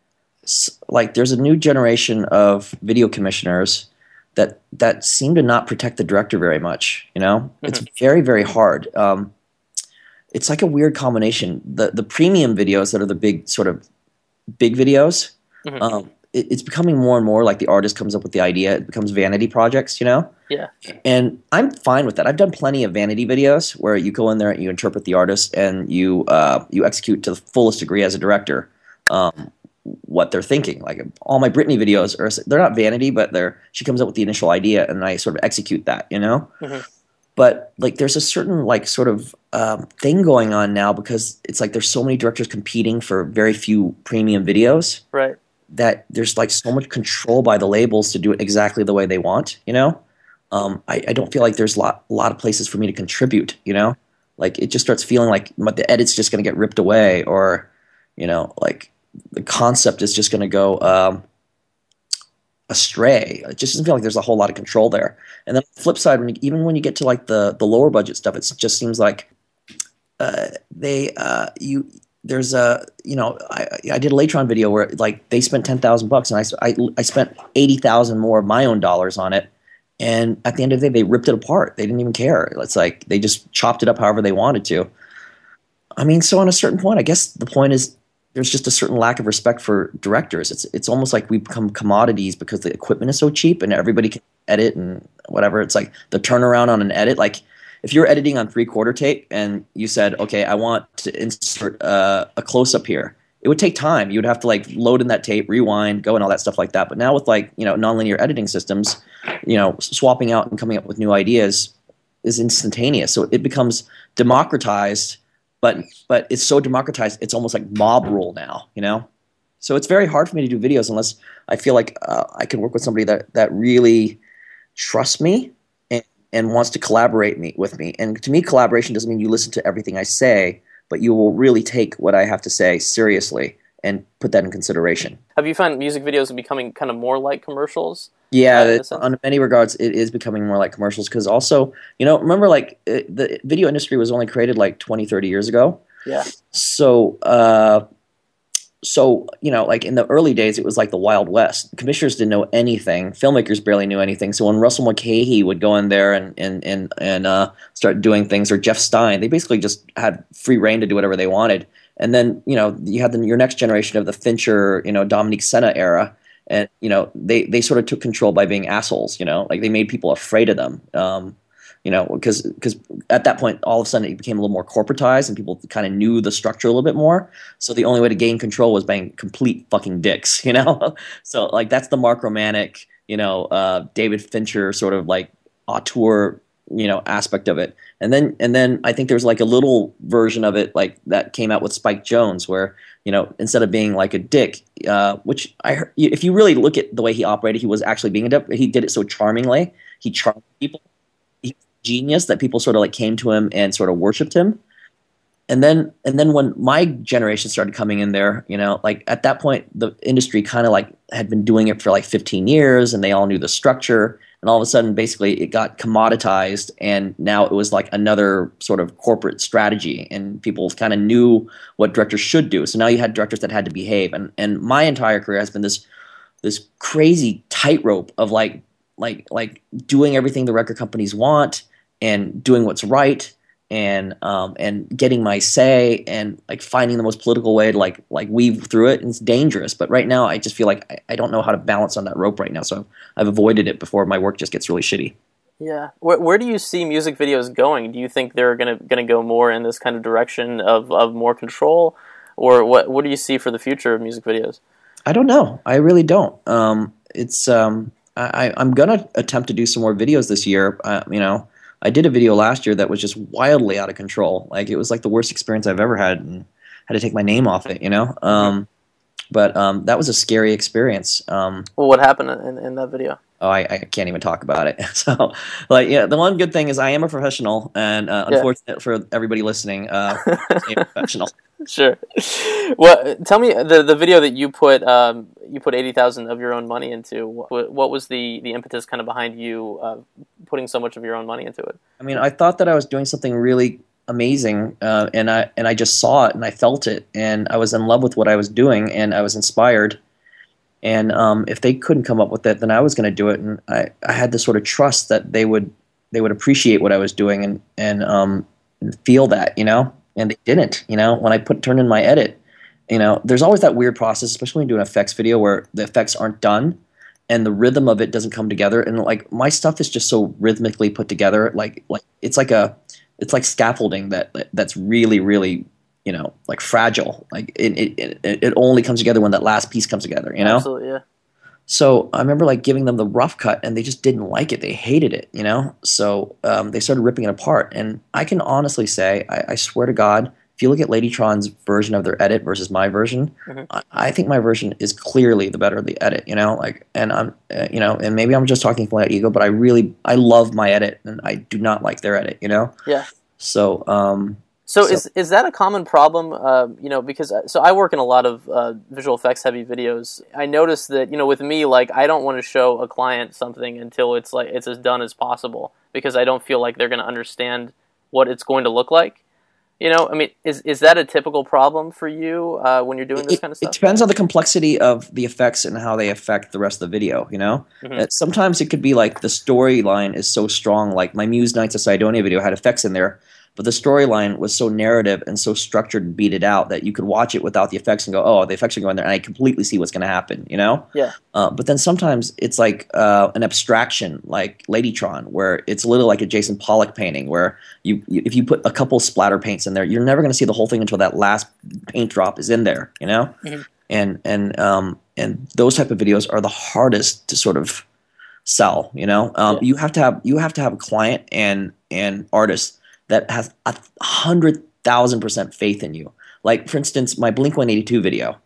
S- Like there's a new generation of video commissioners that that seem to not protect the director very much. You know, it's very very hard. Um, it's like a weird combination. The the premium videos that are the big sort of big videos, Mhm. um, it, it's becoming more and more like the artist comes up with the idea. It becomes vanity projects, you know. Yeah. And I'm fine with that. I've done plenty of vanity videos where you go in there and you interpret the artist and you uh, you execute to the fullest degree as a director um, what they're thinking. Like all my Britney videos are they're not vanity, but they're she comes up with the initial idea and I sort of execute that, you know. Mhm. But like there's a certain like sort of um, thing going on now because it's like there's so many directors competing for very few premium videos Right. That there's like so much control by the labels to do it exactly the way they want, you know? Um, I, I don't feel like there's a lot, lot of places for me to contribute, you know? Like it just starts feeling like the edit's just going to get ripped away or, you know, like the concept is just going to go um, astray. It just doesn't feel like there's a whole lot of control there. And then the flip side, when you, even when you get to like the, the lower budget stuff, it just seems like uh, they, uh, you, there's a you know I, I did a Ladytron video where like they spent ten thousand bucks and I I spent eighty thousand more of my own dollars on it, and at the end of the day they ripped it apart. They didn't even care. It's like they just chopped it up however they wanted to. I mean, so on a certain point, I guess the point is there's just a certain lack of respect for directors. It's it's almost like we become commodities because the equipment is so cheap and everybody can edit and whatever. It's like the turnaround on an edit, like if you're editing on three quarter tape and you said, okay, I want to insert uh, a close up here, it would take time. You would have to like load in that tape, rewind, go and all that stuff like that. But now with like you know nonlinear editing systems, you know swapping out and coming up with new ideas is instantaneous. So it becomes democratized, but but it's so democratized, it's almost like mob rule now. You know, so it's very hard for me to do videos unless I feel like uh, I can work with somebody that that really trusts me and, wants to collaborate me with me. And to me, collaboration doesn't mean you listen to everything I say, but you will really take what I have to say seriously and put that in consideration. Have you found music videos becoming kind of more like commercials? Yeah, Uh, in it, on many regards, it is becoming more like commercials because also, you know, remember like it, the video industry was only created like 20, 30 years ago. Yeah. So, uh, so you know, like in the early days, it was like the Wild West. Commissioners didn't know anything. Filmmakers barely knew anything. So when Russell Mulcahy would go in there and and and and uh, start doing things, or Jeff Stein, they basically just had free reign to do whatever they wanted. And then you know you had the, your next generation of the Fincher, you know, Dominic Sena era, and you know they they sort of took control by being assholes. You know, like they made people afraid of them. Um, you know, because because at that point, all of a sudden, it became a little more corporatized, and people kind of knew the structure a little bit more. So the only way to gain control was being complete fucking dicks, you know. so like that's the Mark Romanek, you know, uh, David Fincher sort of like auteur, you know, aspect of it. And then and then I think there's like a little version of it like that came out with Spike Jonze, where you know instead of being like a dick, uh, which I if you really look at the way he operated, he was actually being a dick. He did it so charmingly. He charmed people genius that people sort of like came to him and sort of worshipped him. And then and then when my generation started coming in there, you know, like at that point the industry kind of like had been doing it for like 15 years and they all knew the structure and all of a sudden basically it got commoditized and now it was like another sort of corporate strategy and people kind of knew what directors should do. So now you had directors that had to behave and and my entire career has been this this crazy tightrope of like like like doing everything the record companies want and doing what's right and um, and getting my say and like finding the most political way to like like weave through it and it's dangerous but right now i just feel like i, I don't know how to balance on that rope right now so i've avoided it before my work just gets really shitty Yeah. Where, where do you see music videos going? Do you think they're gonna gonna go more in this kind of direction of, of more control, or what? What do you see for the future of music videos? I don't know. I really don't. Um, it's um, I, I'm gonna attempt to do some more videos this year. Uh, you know, I did a video last year that was just wildly out of control. Like it was like the worst experience I've ever had, and had to take my name off it. You know, um, but um, that was a scary experience. Um, Well, what happened in, in that video? oh, I, I can't even talk about it. So, like, yeah, the one good thing is I am a professional, and uh, Yeah. unfortunate for everybody listening, uh, I'm a professional. Sure. Well, tell me the the video that you put um, you put eighty thousand of your own money into. What, what was the the impetus kind of behind you uh, putting so much of your own money into it? I mean, I thought that I was doing something really amazing, uh, and I and I just saw it and I felt it, and I was in love with what I was doing, and I was inspired. And um, if they couldn't come up with it, then I was going to do it, and I, I had this sort of trust that they would they would appreciate what I was doing and and um, feel that, you know. And they didn't, you know. When I put turn in my edit, you know, there's always that weird process, especially when you do an effects video where the effects aren't done and the rhythm of it doesn't come together. And like my stuff is just so rhythmically put together, like like it's like a it's like scaffolding that that's really really you know like fragile. Like it it, it, it only comes together when that last piece comes together. You know. Absolutely, yeah. So I remember like giving them the rough cut, and they just didn't like it. They hated it, you know. So um, they started ripping it apart. And I can honestly say, I, I swear to God, if you look at Ladytron's version of their edit versus my version, Mhm. I, I think my version is clearly the better of the edit. You know, like, and I'm, uh, you know, and maybe I'm just talking from my ego, but I really, I love my edit, and I do not like their edit. You know. Yeah. So um, So, So- is is that a common problem? Uh, you know, because uh, so I work in a lot of uh, visual effects heavy videos. I notice that you know with me, like I don't want to show a client something until it's like it's as done as possible because I don't feel like they're going to understand what it's going to look like. You know, I mean, is is that a typical problem for you uh, when you're doing this it, kind of stuff? it depends on the complexity of the effects and how they affect the rest of the video. You know, Mhm. Uh, sometimes it could be like the storyline is so strong. Like my Muse Knights of Cydonia video had effects in there, but the storyline was so narrative and so structured and beat it out that you could watch it without the effects and go, "Oh, the effects are going there," and I completely see what's going to happen. You know? Yeah. Uh, but then sometimes it's like uh, an abstraction, like Ladytron, where it's a little like a Jason Pollock painting, where you, you if you put a couple splatter paints in there, you're never going to see the whole thing until that last paint drop is in there. You know? Mhm. And and um and those type of videos are the hardest to sort of sell. You know, um, Yeah. you have to have you have to have a client and and artist that has a hundred thousand percent faith in you. Like for instance, my Blink One Eighty Two video.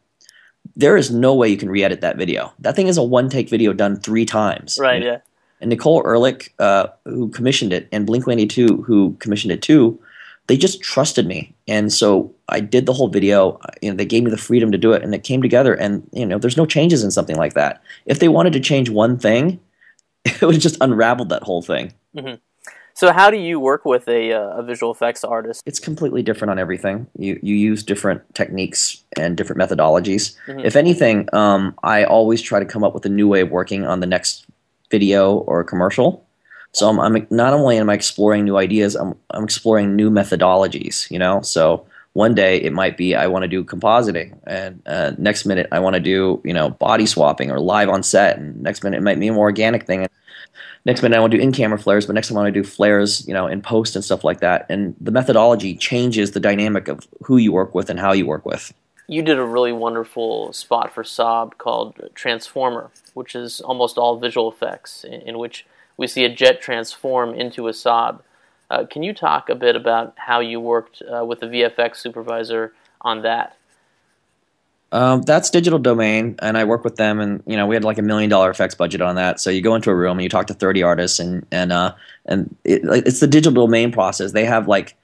There is no way you can re-edit that video. That thing is a one-take video done three times. right? Yeah. And Nicole Ehrlich, uh, who commissioned it, and Blink One Eighty Two, who commissioned it too, they just trusted me. and so I did the whole video. You know, they gave me the freedom to do it, and it came together. And you know, there's no changes in something like that. If they wanted to change one thing, it would have just unraveled that whole thing. Mm-hmm. So, how do you work with a, uh, a visual effects artist? It's completely different on everything. You you use different techniques and different methodologies. Mm-hmm. If anything, um, I always try to come up with a new way of working on the next video or commercial. So I'm, I'm not only am I exploring new ideas, I'm I'm exploring new methodologies. You know, so one day it might be I want to do compositing, and uh, next minute I want to do you know body swapping or live on set, and next minute it might be a more organic thing next minute I want to do in-camera flares, but next I want to do flares, you know, in post and stuff like that. And the methodology changes the dynamic of who you work with and how you work with. You did a really wonderful spot for Saab called Transformer, which is almost all visual effects, in, in which we see a jet transform into a Saab. Uh, can you talk a bit about how you worked uh, with the VFX supervisor on that? Um, that's digital domain, and I work with them, and you know we had like a million dollar effects budget on that. So you go into a room and you talk to thirty artists, and and uh, and it, it's the digital domain process. They have like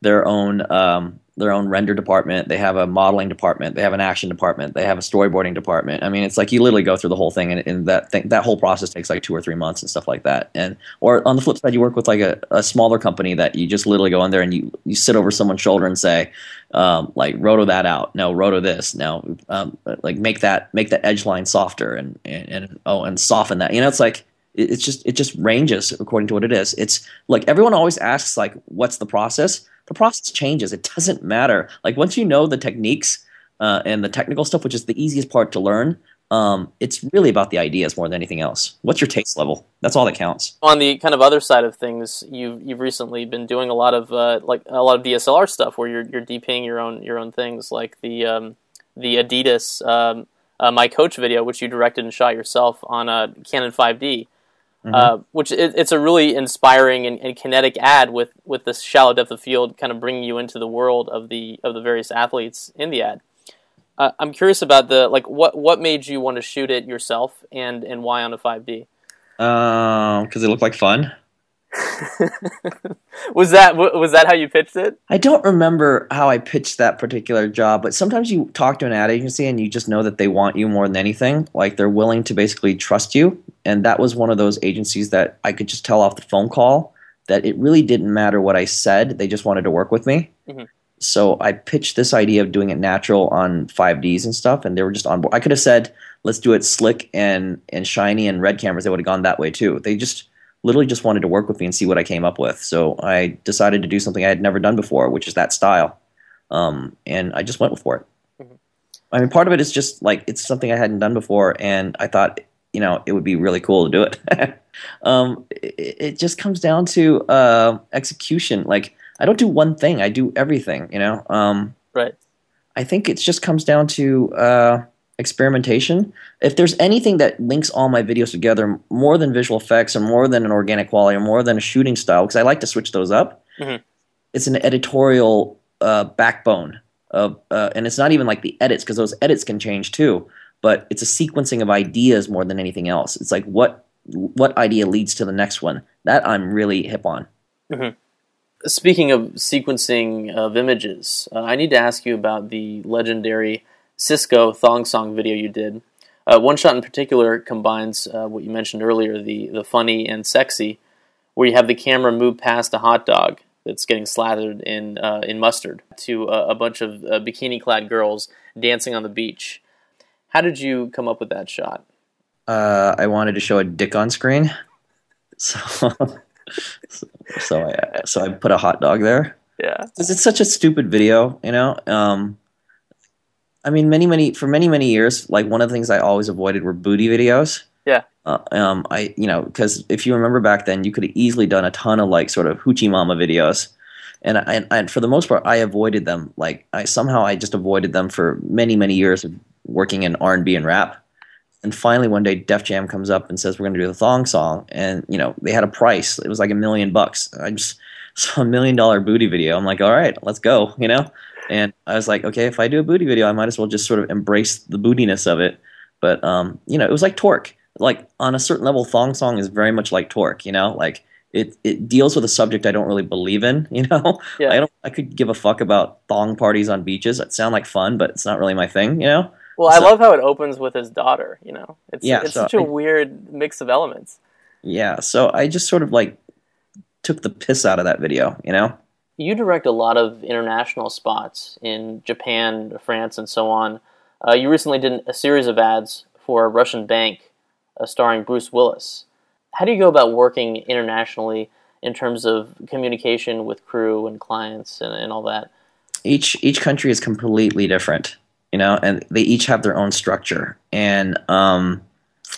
their own um, their own render department. They have a modeling department. They have an action department. They have a storyboarding department. I mean, it's like you literally go through the whole thing, and, and that thing, that whole process takes like two or three months and stuff like that. And or on the flip side, you work with like a, a smaller company that you just literally go in there and you you sit over someone's shoulder and say, um, like roto that out. No, roto this. Now, um, like make that make that edge line softer and, and and oh and soften that. You know, it's like it's just it just ranges according to what it is. It's like everyone always asks like, what's the process? the process changes. It doesn't matter. Like once you know the techniques uh, and the technical stuff, which is the easiest part to learn, um, it's really about the ideas more than anything else. What's your taste level? That's all that counts. On the kind of other side of things, you've you've recently been doing a lot of uh, like a lot of DSLR stuff where you're you're DPing your own your own things, like the um, the Adidas um, uh, my coach video, which you directed and shot yourself on a Canon 5D. Mm-hmm. Uh, which it, it's a really inspiring and, and, kinetic ad with with this shallow depth of field, kind of bringing you into the world of the of the various athletes in the ad. Uh, I'm curious about the like what what made you want to shoot it yourself and and why on a 5D? Um, because it looked like fun. was that was that how you pitched it? I don't remember how I pitched that particular job, but sometimes you talk to an ad agency and you just know that they want you more than anything. Like they're willing to basically trust you, and that was one of those agencies that I could just tell off the phone call that it really didn't matter what I said; they just wanted to work with me. Mm-hmm. So I pitched this idea of doing it natural on 5Ds and stuff, and they were just on board. I could have said, "Let's do it slick and and shiny and red cameras." They would have gone that way too. They just literally just wanted to work with me and see what I came up with. So I decided to do something I had never done before, which is that style. Um, and I just went for it. Mm-hmm. I mean, part of it is just like it's something I hadn't done before, and I thought, you know, it would be really cool to do it. um, it, it, just comes down to uh, execution. Like, I don't do one thing; I do everything. You know. Um, right. I think it just comes down to uh, experimentation. If there's anything that links all my videos together more than visual effects or more than an organic quality or more than a shooting style, because I like to switch those up, mm-hmm. it's an editorial uh, backbone of, uh, and it's not even like the edits because those edits can change too. But it's a sequencing of ideas more than anything else. It's like what what idea leads to the next one. That I'm really hip on. Mm-hmm. Speaking of sequencing of images, uh, I need to ask you about the legendary Sisqó thong song video you did. Uh, one shot in particular combines uh, what you mentioned earlier, the, the funny and sexy, where you have the camera move past a hot dog that's getting slathered in, uh, in mustard to a, a bunch of uh, bikini clad girls dancing on the beach. How did you come up with that shot? Uh, I wanted to show a dick on screen. So, so, so, I, so I put a hot dog there. Yeah. It's such a stupid video, you know? Um, I mean, many, many for many, many years, like one of the things I always avoided were booty videos. Yeah. Uh, um, I, you know, because if you remember back then, you could have easily done a ton of like sort of hoochie mama videos, and I, and for the most part, I avoided them. Like I somehow I just avoided them for many, many years of working in R and B and rap. And finally, one day, Def Jam comes up and says, "We're going to do the thong song," and you know they had a price. It was like a million bucks. I just saw a million dollar booty video. I'm like, "All right, let's go," you know. And I was like, okay, if I do a booty video, I might as well just sort of embrace the bootiness of it. But um, you know, it was like Torque. Like on a certain level, Thong Song is very much like Torque. You know, like it it deals with a subject I don't really believe in. You know, Yeah. I don't. I could give a fuck about thong parties on beaches. That sound like fun, but it's not really my thing. You know. Well, I love how it opens with his daughter. You know, it's Yeah, it's so such a I- weird mix of elements. Yeah. So I just sort of like took the piss out of that video. You know. You direct a lot of international spots in Japan, France, and so on. Uh, you recently did a series of ads for a Russian bank uh, starring Bruce Willis. How do you go about working internationally in terms of communication with crew and clients and, and all that? each each country is completely different you know and they each have their own structure and um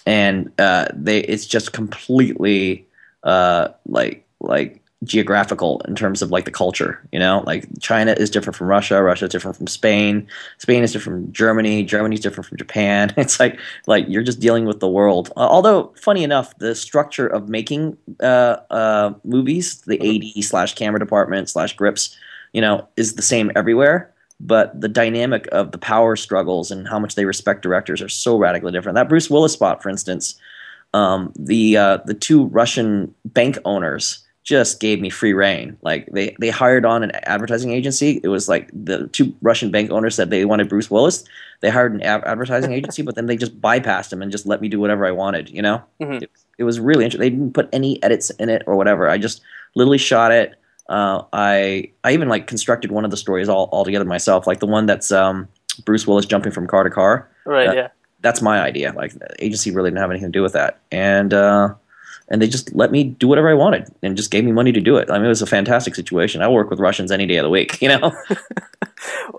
and uh they it's just completely uh like like geographical in terms of like the culture you know like china is different from russia russia is different from spain spain is different from germany germany is different from japan it's like like you're just dealing with the world Uh, although funny enough the structure of making uh uh movies the ad slash camera department slash grips you know, is the same everywhere. But the dynamic of the power struggles and how much they respect directors are so radically different. That Bruce Willis spot, for instance, um, the uh, the two Russian bank owners just gave me free reign. Like they they hired on an advertising agency. It was like the two Russian bank owners said they wanted Bruce Willis. They hired an ad- advertising agency, but then they just bypassed him and just let me do whatever I wanted. You know, Mhm. it, it was really interesting. They didn't put any edits in it or whatever. I just literally shot it. Uh, I I even like constructed one of the stories all, all together myself, like the one that's um, Bruce Willis jumping from car to car. Right, Yeah. yeah. That's my idea. Like the agency really didn't have anything to do with that, and uh, and they just let me do whatever I wanted and just gave me money to do it. I mean, it was a fantastic situation. I work with Russians any day of the week, you know.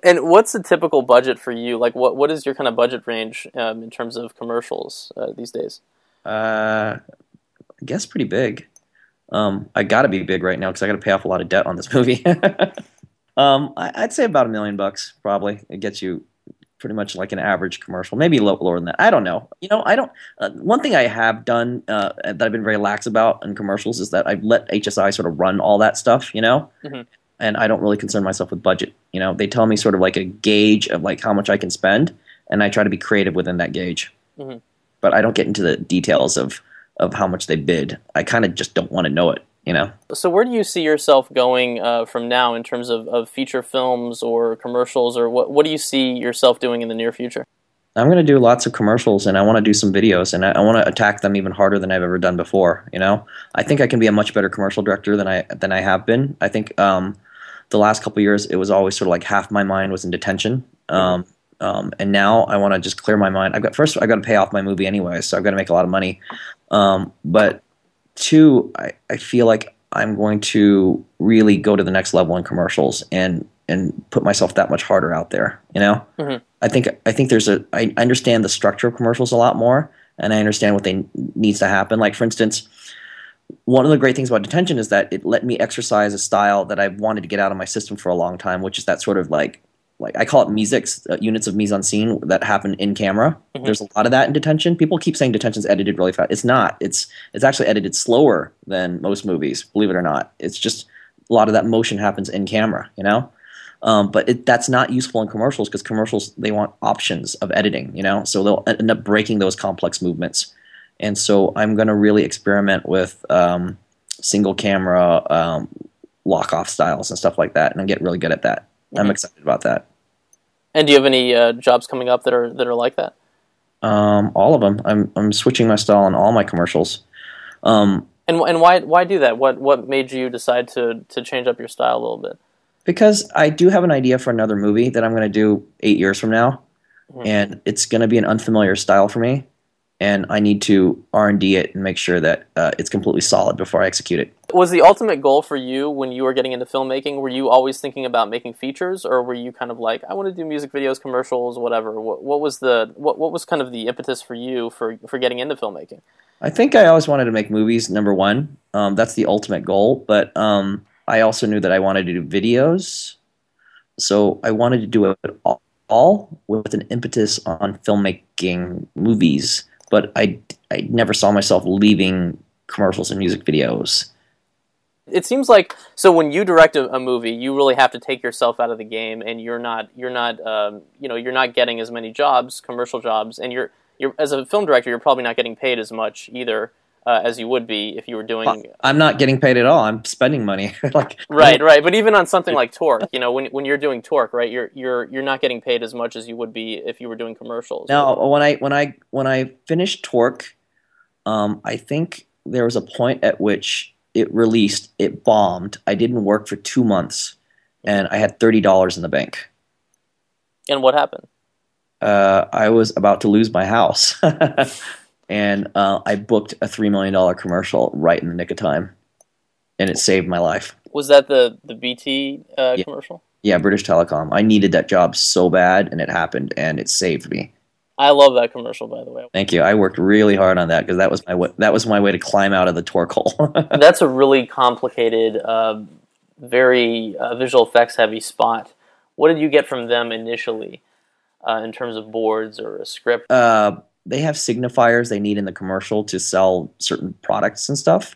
And what's a typical budget for you? Like, what what is your kind of budget range um, in terms of commercials uh, these days? uh, I guess pretty big. Um, I got to be big right now because I got to pay off a lot of debt on this movie. um, I, I'd say about a million bucks probably. It gets you pretty much like an average commercial, maybe low, lower than that. I don't know. You know, I don't. Uh, one thing I have done uh, that I've been very lax about in commercials is that I've let HSI sort of run all that stuff. You know. Mhm. And I don't really concern myself with budget. You know, they tell me sort of like a gauge of like how much I can spend, and I try to be creative within that gauge. Mhm. But I don't get into the details of of how much they bid. I kind of just don't want to know it. You know. So, where do you see yourself going uh, from now in terms of, of feature films or commercials, or what what do you see yourself doing in the near future? I'm going to do lots of commercials and I want to do some videos and I, I want to attack them even harder than I've ever done before. You know, I think I can be a much better commercial director than I than I have been. I think um, the last couple of years it was always sort of like half my mind was in detention. Um, um, and now I want to just clear my mind. I've got first I've got to pay off my movie anyway, so I've got to make a lot of money. Um, but two, I, I feel like I'm going to really go to the next level in commercials and and put myself that much harder out there. You know. Mm-hmm. I think I think there's a I understand the structure of commercials a lot more, and I understand what they needs to happen. Like for instance, one of the great things about detention is that it let me exercise a style that I've wanted to get out of my system for a long time, which is that sort of like like I call it musics, uh, units of mise en scene that happen in camera. Mhm. There's a lot of that in detention. People keep saying detention's edited really fast. It's not. It's it's actually edited slower than most movies. Believe it or not, it's just a lot of that motion happens in camera. You know. Um, but it, that's not useful in commercials because commercials they want options of editing, you know, so they'll end up breaking those complex movements. And so I'm going to really experiment with um, single camera um, lock off styles and stuff like that, and get really good at that. I'm Mhm. excited about that. And do you have any uh, jobs coming up that are that are like that? Um, all of them. I'm I'm switching my style on all my commercials. Um, And and why why do that? What what made you decide to to change up your style a little bit? because I do have an idea for another movie that I'm going to do eight years from now, Mhm. and it's going to be an unfamiliar style for me, and I need to R and D it and make sure that uh, it's completely solid before I execute it. Was the ultimate goal for you when you were getting into filmmaking? Were you always thinking about making features, or were you kind of like, I want to do music videos, commercials, whatever? What, what was the what, what was kind of the impetus for you for for getting into filmmaking? I think I always wanted to make movies. Number one, um, that's the ultimate goal. But um, I also knew that I wanted to do videos, so I wanted to do it all, all with an impetus on filmmaking movies. But I, I never saw myself leaving commercials and music videos. It seems like so when you direct a, a movie, you really have to take yourself out of the game, and you're not you're not um, you know you're not getting as many jobs, commercial jobs, and you're you're as a film director, you're probably not getting paid as much either. uh, as you would be if you were doing. I'm not getting paid at all. I'm spending money. like right, right. But even on something like Torque, you know, when when you're doing Torque, right, you're you're you're not getting paid as much as you would be if you were doing commercials. No, when I when I when I finished Torque, um, I think there was a point at which it released, it bombed. I didn't work for two months, and I had thirty dollars in the bank. And what happened? Uh, I was about to lose my house. and uh, I booked a three million dollar commercial right in the nick of time, and it saved my life. Was that the the BT uh, yeah. commercial? Yeah, British Telecom. I needed that job so bad, and it happened, and it saved me. I love that commercial, by the way. Thank you. I worked really hard on that because that was my way, that was my way to climb out of the torque hole. That's a really complicated, uh, very uh, visual effects heavy spot. What did you get from them initially, uh, in terms of boards or a script? Uh, they have signifiers they need in the commercial to sell certain products and stuff.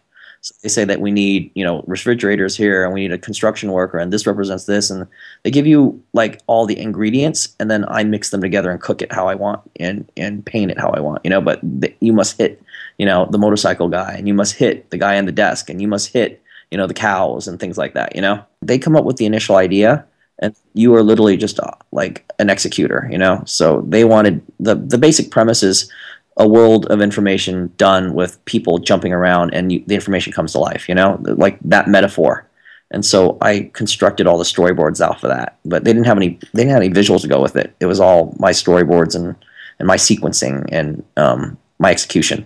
They say that we need, you know, refrigerators here and we need a construction worker and this represents this and they give you like all the ingredients and then I mix them together and cook it how I want and and paint it how I want, you know, but the, you must hit, you know, the motorcycle guy and you must hit the guy on the desk and you must hit, you know, the cows and things like that, you know. They come up with the initial idea and you are literally just uh, like an executor, you know. So they wanted the the basic premise is a world of information done with people jumping around, and you, the information comes to life, you know, like that metaphor. And so I constructed all the storyboards off of that, but they didn't have any they didn't have any visuals to go with it. It was all my storyboards and and my sequencing and um, my execution.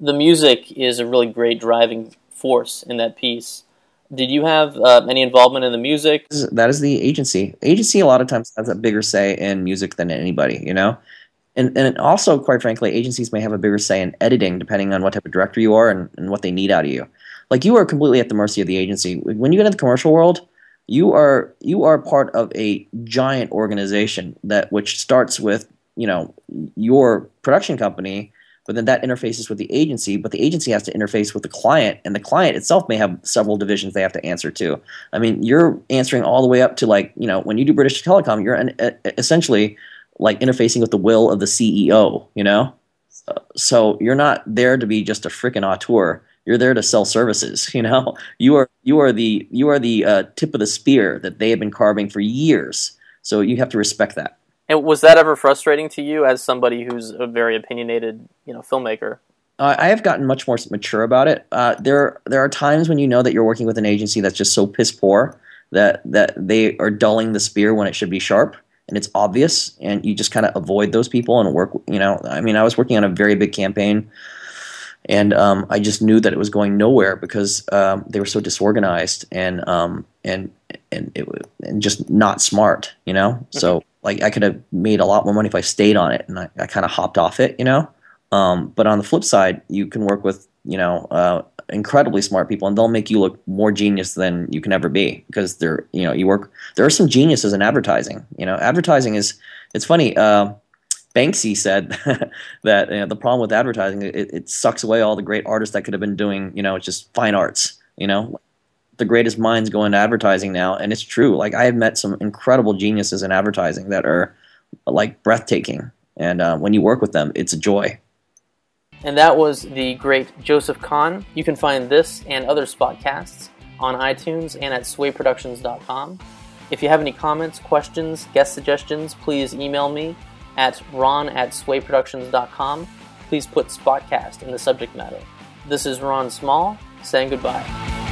The music is a really great driving force in that piece. Did you have uh, any involvement in the music? That is the agency. Agency a lot of times has a bigger say in music than anybody, you know? And, and also, quite frankly, agencies may have a bigger say in editing depending on what type of director you are and, and what they need out of you. Like you are completely at the mercy of the agency. When you get into the commercial world, you are you are part of a giant organization that which starts with you know your production company but then that interfaces with the agency but the agency has to interface with the client and the client itself may have several divisions they have to answer to i mean you're answering all the way up to like you know when you do british telecom you're an, essentially like interfacing with the will of the ceo you know? So, you're not there to be just a freaking auteur. You're there to sell services you know? You are you are the you are the uh, tip of the spear that they have been carving for years. So you have to respect that. And was that ever frustrating to you as somebody who's a very opinionated, you know, filmmaker? Uh, I have gotten much more mature about it. Uh, there, there are times when you know that you're working with an agency that's just so piss poor that that they are dulling the spear when it should be sharp, and it's obvious, and you just kind of avoid those people and work. You know, I mean, I was working on a very big campaign, and um, I just knew that it was going nowhere because um, they were so disorganized and um, and and it and just not smart. You know, mm-hmm. so like I could have made a lot more money if I stayed on it and I, I kind of hopped off it, you know. Um, but on the flip side, you can work with you know uh, incredibly smart people, and they'll make you look more genius than you can ever be because they're you know you work. There are some geniuses in advertising. You know, advertising is it's funny. Uh, Banksy said that you know, the problem with advertising it, it sucks away all the great artists that could have been doing you know it's just fine arts. You know, the greatest minds go into advertising now, and it's true. Like I have met some incredible geniuses in advertising that are like breathtaking, and uh, when you work with them, it's a joy. And that was the great Joseph Kahn. You can find this and other Spotcasts on iTunes and at swayproductions.com. If you have any comments, questions, guest suggestions, please email me at ron at swayproductions.com. Please put Spotcast in the subject matter. This is Ron Small saying goodbye.